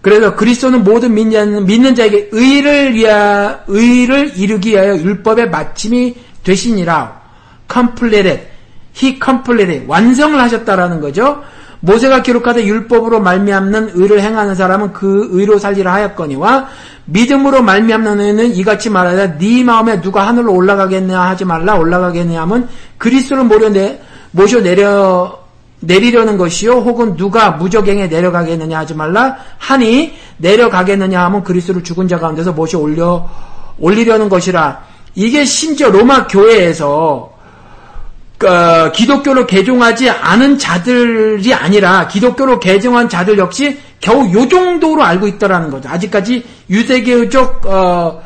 그래서 그리스도는 모든 믿는, 믿는 자에게 의를 위하, 의를 이루기 위하여 율법의 마침이 되시니라. 컴플레렛. 히 컴플레렛. 완성을 하셨다라는 거죠. 모세가 기록하되 율법으로 말미암는 의를 행하는 사람은 그 의로 살리라 하였거니와 믿음으로 말미암는 의는 이같이 말하되 네 마음에 누가 하늘로 올라가겠냐 하지 말라 올라가겠냐 하면 그리스도를 모려 내, 모셔 내려 내리려는 것이요 혹은 누가 무적행에 내려가겠느냐 하지 말라 하니 내려가겠느냐 하면 그리스도를 죽은 자 가운데서 모셔 올려 올리려는 것이라. 이게 심지어 로마 교회에서 어, 기독교로 개종하지 않은 자들이 아니라 기독교로 개종한 자들 역시 겨우 요 정도로 알고 있다라는 거죠. 아직까지 유대교적 어,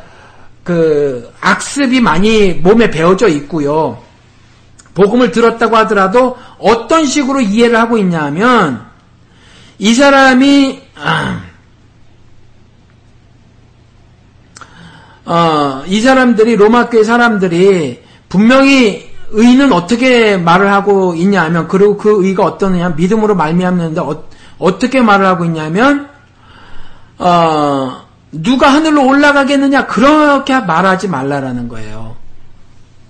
그 악습이 많이 몸에 배어져 있고요. 복음을 들었다고 하더라도 어떤 식으로 이해를 하고 있냐면 이 사람이 아, 어, 이 사람들이 로마 교회 사람들이 분명히 의는 어떻게 말을 하고 있냐면 그리고 그 의가 어떠느냐 믿음으로 말미암는데 어, 떻게 말을 하고 있냐면 어, 누가 하늘로 올라가겠느냐 그렇게 말하지 말라라는 거예요.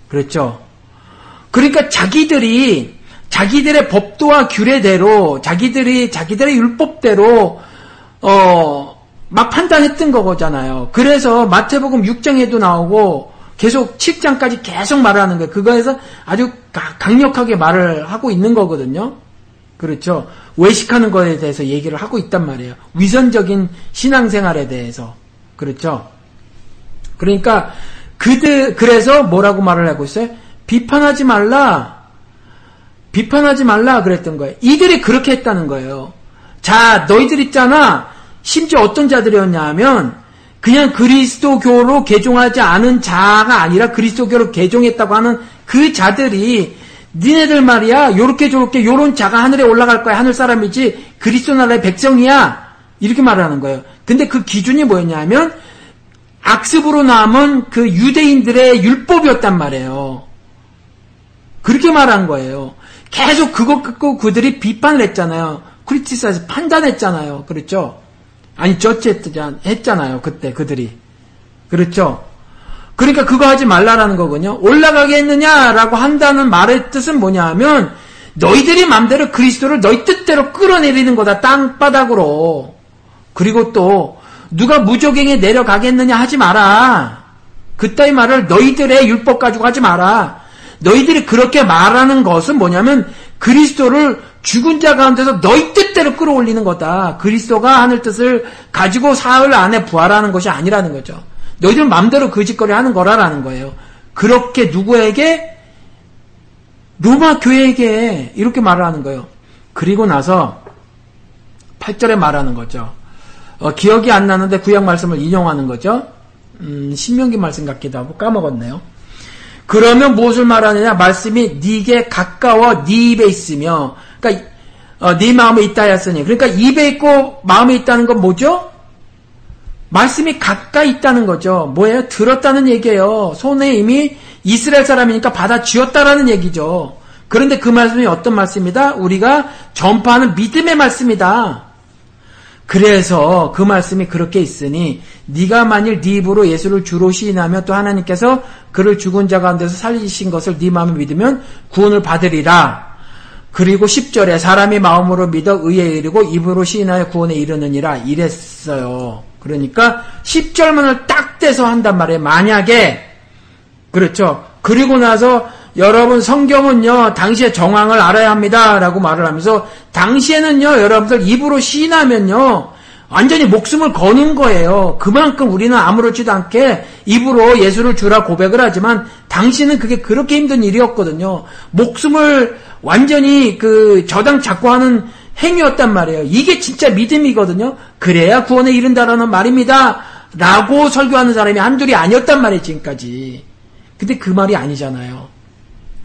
그렇죠? 그러니까 자기들이 자기들의 법도와 규례대로 자기들이 자기들의 율법대로 어, 막 판단했던 거잖아요. 그래서 마태복음 6장에도 나오고 계속 7장까지 계속 말을 하는 거예요. 그거에서 아주 강력하게 말을 하고 있는 거거든요. 그렇죠. 외식하는 거에 대해서 얘기를 하고 있단 말이에요. 위선적인 신앙생활에 대해서. 그렇죠. 그러니까 그들 그래서 뭐라고 말을 하고 있어요? 비판하지 말라. 비판하지 말라 그랬던 거예요. 이들이 그렇게 했다는 거예요. 자, 너희들 있잖아. 심지어 어떤 자들이었냐 하면 그냥 그리스도교로 개종하지 않은 자가 아니라 그리스도교로 개종했다고 하는 그 자들이 니네들 말이야 요렇게 저렇게 요런 자가 하늘에 올라갈 거야 하늘 사람이지 그리스도 나라의 백성이야 이렇게 말하는 거예요. 근데 그 기준이 뭐였냐면 악습으로 남은 그 유대인들의 율법이었단 말이에요. 그렇게 말한 거예요. 계속 그것 갖고 그들이 비판을 했잖아요. 크리티사에서 판단했잖아요. 그렇죠? 아니 저째 했잖아요. 그때 그들이. 그렇죠? 그러니까 그거 하지 말라라는 거군요. 올라가겠느냐라고 한다는 말의 뜻은 뭐냐 하면 너희들이 마음대로 그리스도를 너희 뜻대로 끌어내리는 거다. 땅바닥으로. 그리고 또 누가 무적행에 내려가겠느냐 하지 마라. 그따위 말을 너희들의 율법 가지고 하지 마라. 너희들이 그렇게 말하는 것은 뭐냐면 그리스도를 죽은 자 가운데서 너희 뜻대로 끌어올리는 거다. 그리스도가 하늘 뜻을 가지고 사흘 안에 부활하는 것이 아니라는 거죠. 너희들 마음대로 그 짓거리 하는 거라라는 거예요. 그렇게 누구에게? 로마 교회에게 이렇게 말을 하는 거예요. 그리고 나서 8절에 말하는 거죠. 어, 기억이 안 나는데 구약 말씀을 인용하는 거죠. 음, 신명기 말씀 같기도 하고 까먹었네요. 그러면 무엇을 말하느냐? 말씀이 네게 가까워 네 입에 있으며, 그러니까 어, 네 마음에 있다 했으니, 그러니까 입에 있고 마음에 있다는 건 뭐죠? 말씀이 가까이 있다는 거죠. 뭐예요? 들었다는 얘기예요. 손에 이미 이스라엘 사람이니까 받아 쥐었다라는 얘기죠. 그런데 그 말씀이 어떤 말씀이다? 우리가 전파하는 믿음의 말씀이다. 그래서 그 말씀이 그렇게 있으니 네가 만일 네 입으로 예수를 주로 시인하며 또 하나님께서 그를 죽은 자 가운데서 살리신 것을 네 마음에 믿으면 구원을 받으리라. 그리고 10절에 사람이 마음으로 믿어 의에 이르고 입으로 시인하여 구원에 이르느니라 이랬어요. 그러니까 10절만을 딱 떼서 한단 말이에요. 만약에 그렇죠. 그리고 나서 여러분 성경은요 당시의 정황을 알아야 합니다라고 말을 하면서 당시에는요 여러분들 입으로 시인하면요 완전히 목숨을 거는 거예요. 그만큼 우리는 아무렇지도 않게 입으로 예수를 주라 고백을 하지만 당시는 그게 그렇게 힘든 일이었거든요. 목숨을 완전히 그 저당 잡고 하는 행위였단 말이에요. 이게 진짜 믿음이거든요. 그래야 구원에 이른다라는 말입니다. 라고 설교하는 사람이 한둘이 아니었단 말이에요, 지금까지. 근데 그 말이 아니잖아요.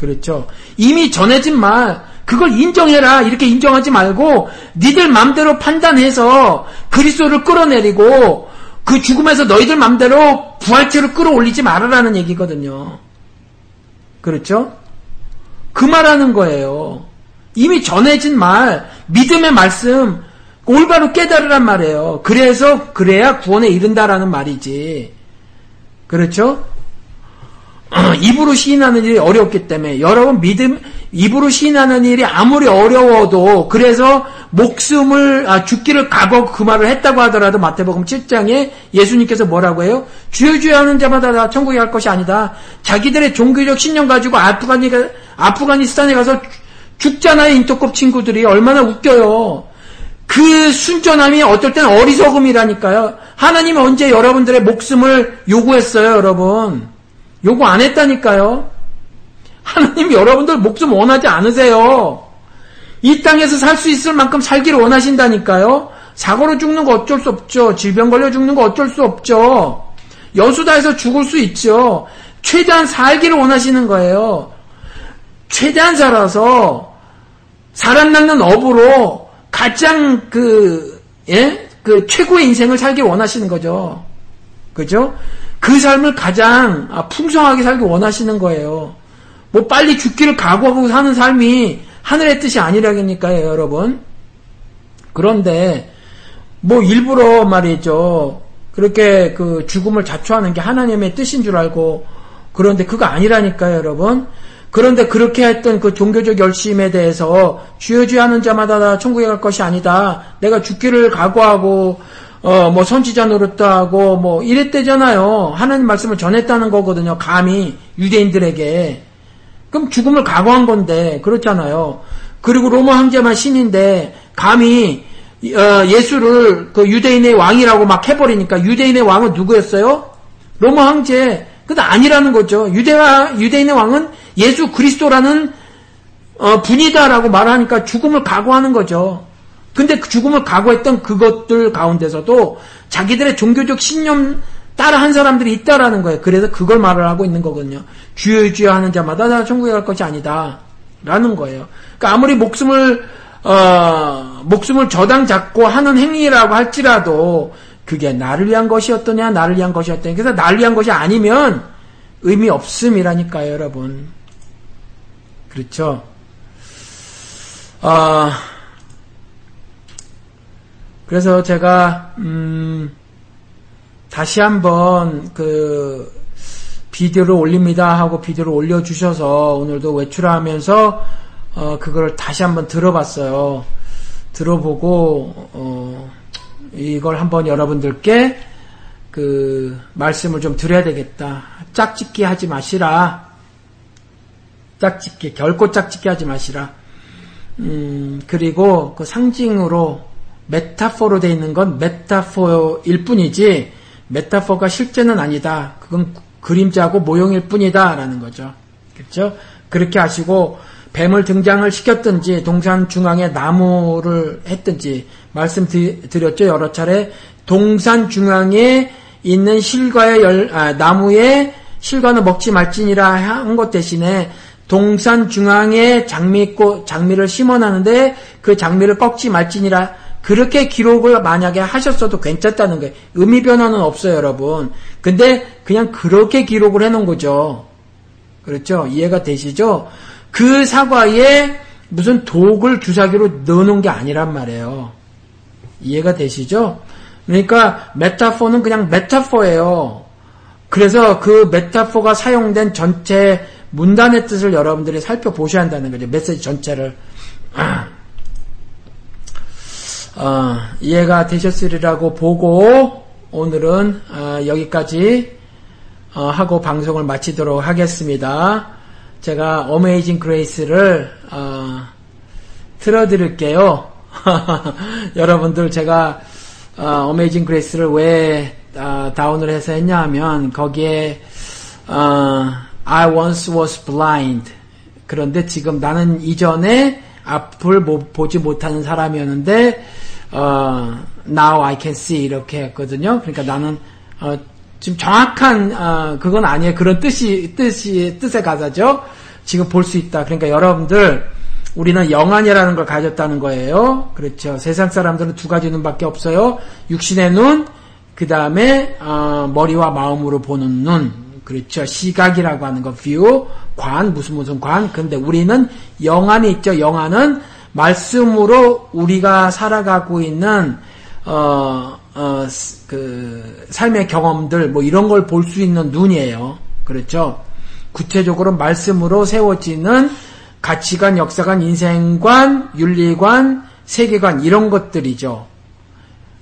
그렇죠. 이미 전해진 말, 그걸 인정해라. 이렇게 인정하지 말고, 니들 맘대로 판단해서 그리스도를 끌어내리고, 그 죽음에서 너희들 맘대로 부활체를 끌어올리지 말아라는 얘기거든요. 그렇죠? 그 말하는 거예요. 이미 전해진 말, 믿음의 말씀, 올바로 깨달으란 말이에요. 그래서, 그래야 구원에 이른다라는 말이지. 그렇죠? 입으로 시인하는 일이 어렵기 때문에 여러분 믿음 입으로 시인하는 일이 아무리 어려워도 그래서 목숨을 아, 죽기를 각오하고 그 말을 했다고 하더라도 마태복음 7장에 예수님께서 뭐라고 해요? 주여 주여 하는 자마다 다 천국에 갈 것이 아니다. 자기들의 종교적 신념 가지고 아프가니 아프가니스탄에 가서 죽잖아요 인터컵 친구들이 얼마나 웃겨요. 그 순전함이 어떨 때는 어리석음이라니까요. 하나님이 언제 여러분들의 목숨을 요구했어요, 여러분? 요구 안 했다니까요. 하나님 여러분들 목숨 원하지 않으세요. 이 땅에서 살 수 있을 만큼 살기를 원하신다니까요. 사고로 죽는 거 어쩔 수 없죠. 질병 걸려 죽는 거 어쩔 수 없죠. 여수다에서 죽을 수 있죠. 최대한 살기를 원하시는 거예요. 최대한 살아서 낳는 업으로 가장 그, 예? 그 최고의 인생을 살기 원하시는 거죠. 그죠? 그 삶을 가장 아, 풍성하게 살기 원하시는 거예요. 뭐 빨리 죽기를 각오하고 사는 삶이 하늘의 뜻이 아니라니까요, 여러분. 그런데 뭐 일부러 말이죠. 그렇게 그 죽음을 자초하는 게 하나님의 뜻인 줄 알고 그런데 그거 아니라니까요, 여러분. 그런데 그렇게 했던 그 종교적 열심에 대해서 주여 주여 하는 자마다 다 천국에 갈 것이 아니다. 내가 죽기를 각오하고 어, 뭐 선지자 노릇도 하고 뭐 이랬대잖아요. 하나님 말씀을 전했다는 거거든요. 감히 유대인들에게. 그럼 죽음을 각오한 건데 그렇잖아요. 그리고 로마 황제만 신인데 감히 어, 예수를 그 유대인의 왕이라고 막 해버리니까 유대인의 왕은 누구였어요? 로마 황제. 근데 아니라는 거죠. 유대와 유대인의 왕은 예수 그리스도라는 어, 분이다라고 말하니까 죽음을 각오하는 거죠. 근데 그 죽음을 각오했던 그것들 가운데서도 자기들의 종교적 신념 따라 한 사람들이 있다라는 거예요. 그래서 그걸 말을 하고 있는 거거든요. 주여 주여 하는 자마다 다 천국에 갈 것이 아니다. 라는 거예요. 그러니까 아무리 목숨을 어, 목숨을 저당 잡고 하는 행위라고 할지라도 그게 나를 위한 것이었더냐 나를 위한 것이었더냐 그래서 나를 위한 것이 아니면 의미 없음이라니까요 여러분 그렇죠 어, 그래서 제가 음, 다시 한번 그 비디오를 올립니다 하고 비디오를 올려주셔서 오늘도 외출하면서 어, 그걸 다시 한번 들어봤어요. 들어보고 어, 이걸 한번 여러분들께 그 말씀을 좀 드려야 되겠다. 짝짓기 하지 마시라. 짝짓기 결코 짝짓기 하지 마시라. 음, 그리고 그 상징으로 메타포로 되어 있는 건 메타포일 뿐이지 메타포가 실제는 아니다. 그건 그림자고 모형일 뿐이다라는 거죠. 그렇죠? 그렇게 하시고 뱀을 등장을 시켰든지 동산 중앙에 나무를 했든지 말씀드렸죠 여러 차례 동산 중앙에 있는 실과의 열, 아, 나무에 실과는 먹지 말지니라 한 것 대신에 동산 중앙에 장미꽃 장미를 심어놨는데 그 장미를 꺾지 말지니라 그렇게 기록을 만약에 하셨어도 괜찮다는 거예요. 의미 변화는 없어요, 여러분. 근데 그냥 그렇게 기록을 해놓은 거죠. 그렇죠? 이해가 되시죠? 그 사과에 무슨 독을 주사기로 넣어놓은 게 아니란 말이에요. 이해가 되시죠? 그러니까 메타포는 그냥 메타포예요. 그래서 그 메타포가 사용된 전체 문단의 뜻을 여러분들이 살펴보셔야 한다는 거죠. 메시지 전체를. 어, 이해가 되셨으리라고 보고 오늘은 어, 여기까지 어, 하고 방송을 마치도록 하겠습니다. 제가 Amazing Grace를 어, 틀어드릴게요. 여러분들 제가 Amazing Grace를 왜 어, 다운을 해서 했냐 하면 거기에 어, I once was blind 그런데 지금 나는 이전에 앞을 보지 못하는 사람이었는데 어, now I can see 이렇게 했거든요. 그러니까 나는 어, 지금 정확한 어, 그건 아니에요. 그런 뜻이 뜻이 뜻의 가사죠. 지금 볼 수 있다. 그러니까 여러분들 우리는 영안이라는 걸 가졌다는 거예요. 그렇죠. 세상 사람들은 두 가지 눈밖에 없어요. 육신의 눈, 그 다음에 어, 머리와 마음으로 보는 눈. 그렇죠. 시각이라고 하는 거, view, 관, 무슨 무슨 관. 근데 우리는 영안이 있죠. 영안은 말씀으로 우리가 살아가고 있는 어, 어, 그 삶의 경험들 뭐 이런 걸 볼 수 있는 눈이에요. 그렇죠? 구체적으로 말씀으로 세워지는 가치관, 역사관, 인생관, 윤리관, 세계관 이런 것들이죠.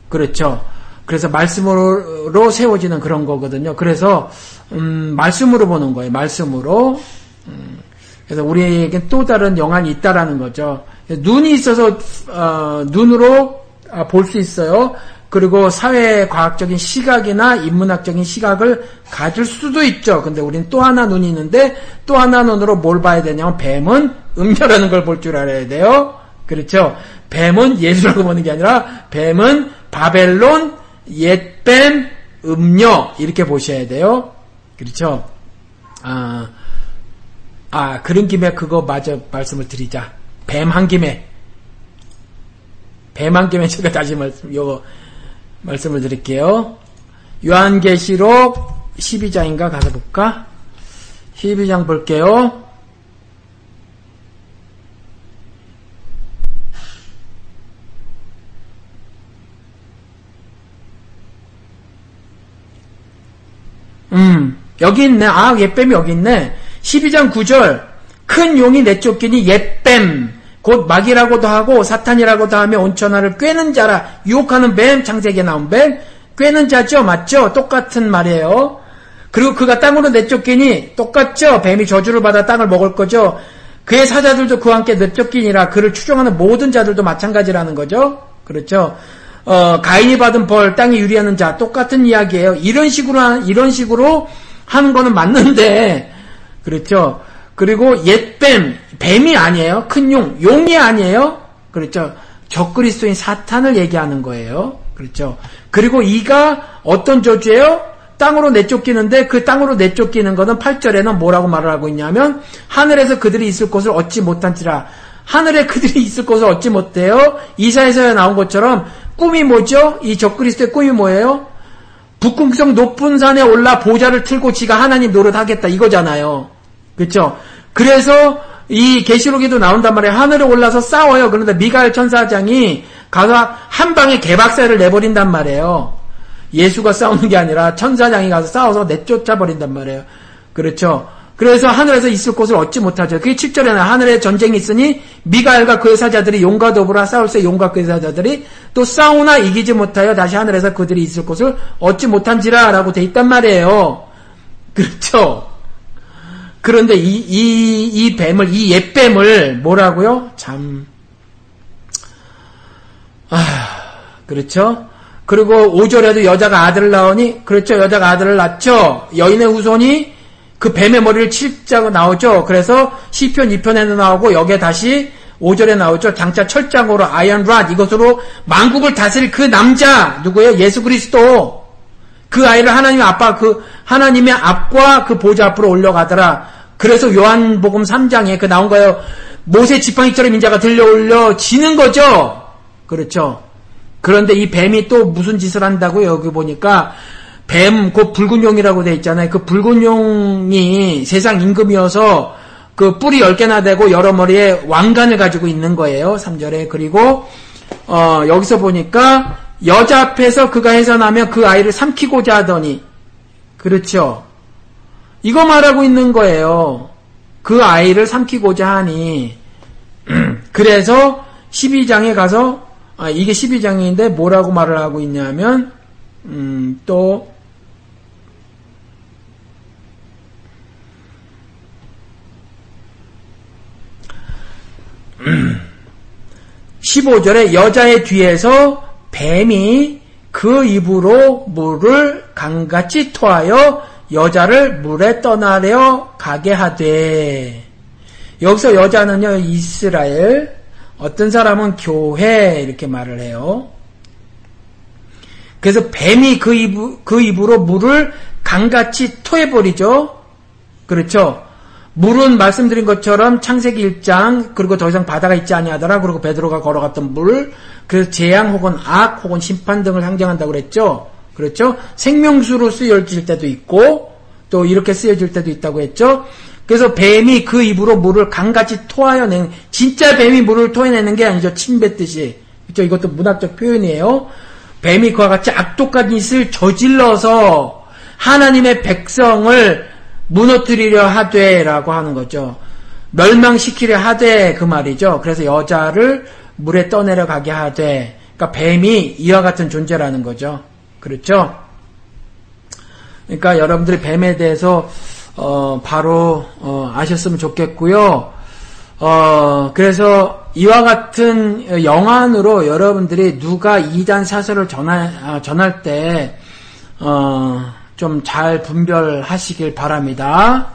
그렇죠. 그래서 말씀으로 세워지는 그런 거거든요. 그래서 음, 말씀으로 보는 거예요. 말씀으로. 음, 그래서 우리에게 또 다른 영안이 있다라는 거죠. 눈이 있어서 어, 눈으로 아, 볼수 있어요. 그리고 사회과학적인 시각이나 인문학적인 시각을 가질 수도 있죠. 근데 우리는 또 하나 눈이 있는데 또 하나 눈으로 뭘 봐야 되냐면 뱀은 음녀라는 걸 볼 줄 알아야 돼요. 그렇죠. 뱀은 예수라고 보는 게 아니라 뱀은 바벨론, 옛뱀, 음녀 이렇게 보셔야 돼요. 그렇죠. 아, 아 그런 김에 그거 마저 말씀을 드리자. 뱀 한 김에 뱀 한 김에 제가 다시 말씀 요 말씀을 드릴게요. 요한계시록 12장인가 가서 볼까? 12장 볼게요. 음, 여기 있네. 아, 옛뱀이 여기 있네. 12장 9절. 큰 용이 내쫓기니 옛뱀. 곧 마귀라고도 하고 사탄이라고도 하며 온천하를 꿰는 자라 유혹하는 뱀 창세기에 나온 뱀. 꿰는 자죠? 맞죠? 똑같은 말이에요. 그리고 그가 땅으로 내쫓기니 똑같죠? 뱀이 저주를 받아 땅을 먹을 거죠. 그의 사자들도 그와 함께 내쫓기니라 그를 추종하는 모든 자들도 마찬가지라는 거죠. 그렇죠? 어, 가인이 받은 벌 땅이 유리하는 자 똑같은 이야기예요. 이런 식으로 이런 식으로 하는 거는 맞는데 그렇죠 그리고 옛뱀, 뱀이 아니에요. 큰 용, 용이 아니에요. 그렇죠. 적그리스도인 사탄을 얘기하는 거예요. 그렇죠. 그리고 이가 어떤 저주예요? 땅으로 내쫓기는데 그 땅으로 내쫓기는 것은 8절에는 뭐라고 말을 하고 있냐면 하늘에서 그들이 있을 곳을 얻지 못한지라 하늘에 그들이 있을 곳을 얻지 못해요. 이사에서 나온 것처럼 꿈이 뭐죠? 이 적그리스도의 꿈이 뭐예요? 북궁성 높은 산에 올라 보좌를 틀고 지가 하나님 노릇하겠다 이거잖아요. 그렇죠? 그래서 이 계시록에도 나온단 말이에요. 하늘에 올라서 싸워요. 그런데 미가엘 천사장이 가서 한 방에 개박살을 내버린단 말이에요. 예수가 싸우는 게 아니라 천사장이 가서 싸워서 내쫓아 버린단 말이에요. 그렇죠? 그래서 하늘에서 있을 곳을 얻지 못하죠. 그게 7절에는 하늘에 전쟁이 있으니 미가엘과 그의 사자들이 용과 더불어 싸울 때 용과 그의 사자들이 또 싸우나 이기지 못하여 다시 하늘에서 그들이 있을 곳을 얻지 못한지라 라고 돼 있단 말이에요. 그렇죠? 그런데 이, 이, 이 뱀을, 이 옛뱀을 뭐라고요? 참, 아, 그렇죠? 그리고 5절에도 여자가 아들을 낳으니, 그렇죠? 여자가 아들을 낳죠? 여인의 후손이 그 뱀의 머리를 칠자고 나오죠. 그래서 시편 2편에도 나오고 여기에 다시 5절에 나오죠. 장차 철장으로 iron rod 이것으로 만국을 다스릴 그 남자 누구예요? 예수 그리스도. 그 아이를 하나님의 앞과 그 하나님의 앞과 그 보좌 앞으로 올려가더라. 그래서 요한복음 3장에 그 나온 거예요. 모세 지팡이처럼 인자가 들려올려 지는 거죠. 그렇죠. 그런데 이 뱀이 또 무슨 짓을 한다고 여기 보니까 뱀, 그 붉은 용이라고 돼 있잖아요. 그 붉은 용이 세상 임금이어서 그 뿔이 10개나 되고 여러 머리에 왕관을 가지고 있는 거예요. 3절에. 그리고, 어, 여기서 보니까 여자 앞에서 그가 해산하며 그 아이를 삼키고자 하더니, 그렇죠. 이거 말하고 있는 거예요. 그 아이를 삼키고자 하니, 그래서 12장에 가서, 아, 이게 12장인데 뭐라고 말을 하고 있냐면, 음, 또, 15절에 여자의 뒤에서 뱀이 그 입으로 물을 강같이 토하여 여자를 물에 떠나려 가게 하되 여기서 여자는요 이스라엘 어떤 사람은 교회 이렇게 말을 해요. 그래서 뱀이 그 입, 그 입으로 물을 강같이 토해버리죠. 그렇죠. 물은 말씀드린 것처럼 창세기 1장 그리고 더 이상 바다가 있지 아니하더라 그리고 베드로가 걸어갔던 물 그래서 재앙 혹은 악 혹은 심판 등을 상징한다고 그랬죠. 그렇죠? 생명수로 쓰여질 때도 있고 또 이렇게 쓰여질 때도 있다고 했죠. 그래서 뱀이 그 입으로 물을 강같이 토하여 내는 진짜 뱀이 물을 토해내는 게 아니죠. 침 뱉듯이. 그렇죠? 이것도 문학적 표현이에요. 뱀이 그와 같이 악독한 짓을 저질러서 하나님의 백성을 무너뜨리려 하되라고 하는 거죠. 멸망시키려 하되 그 말이죠. 그래서 여자를 물에 떠내려 가게 하되 그러니까 뱀이 이와 같은 존재라는 거죠. 그렇죠? 그러니까 여러분들이 뱀에 대해서 어, 바로 어, 아셨으면 좋겠고요. 어, 그래서 이와 같은 영안으로 여러분들이 누가 이단 사설을 전할, 아, 전할 때, 어, 좀 잘 분별하시길 바랍니다.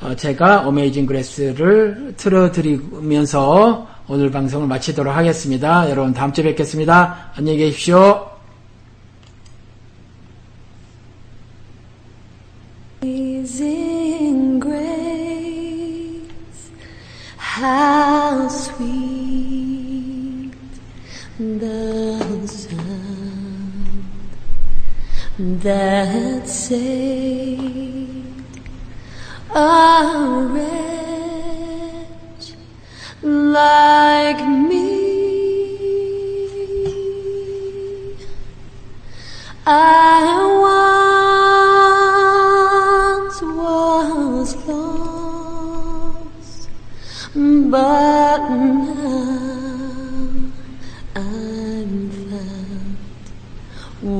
어, 제가 어메이징 그레스를 틀어드리면서 오늘 방송을 마치도록 하겠습니다. 여러분 다음 주에 뵙겠습니다. 안녕히 계십시오. That saved a wretch like me. I once was lost, but now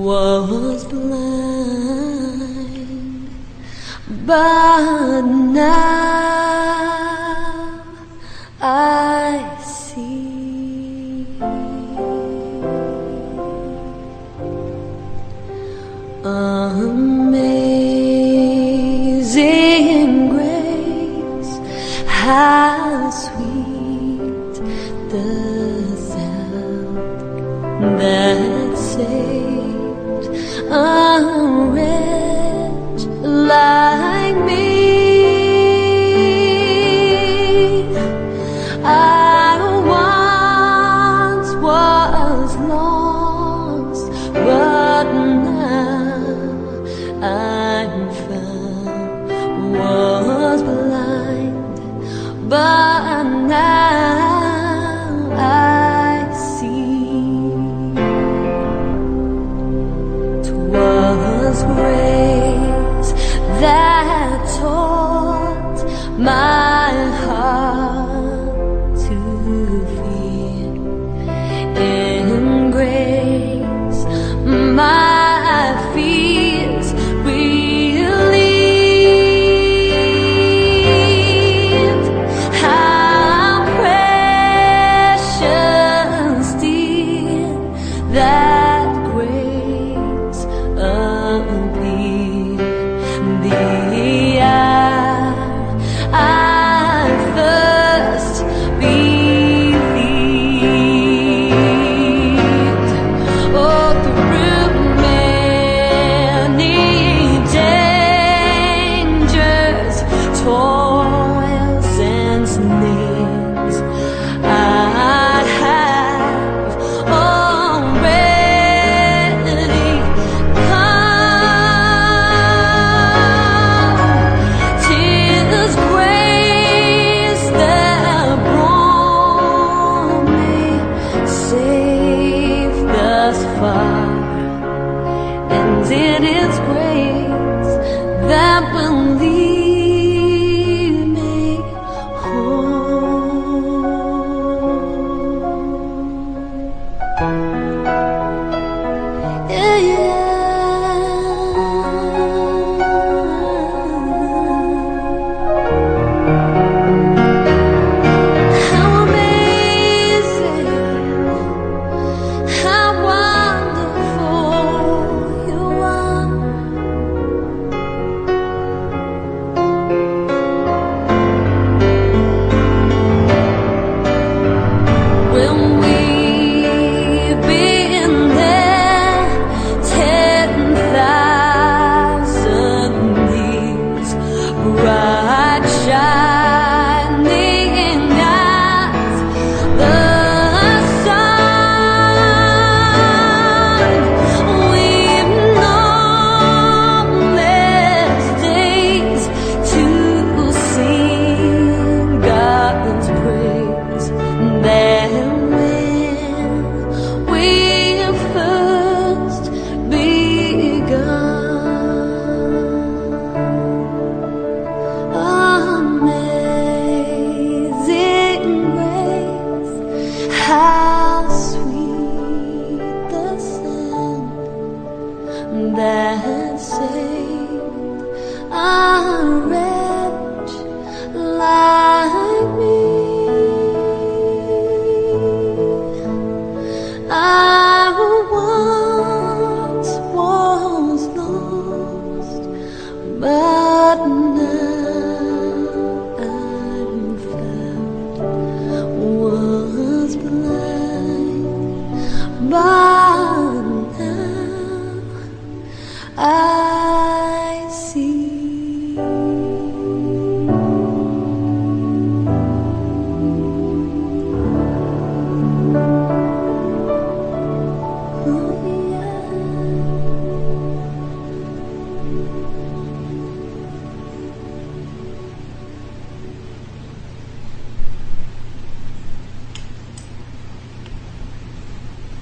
Was blind, But now I see amazing grace, how sweet the sound that a rich. life.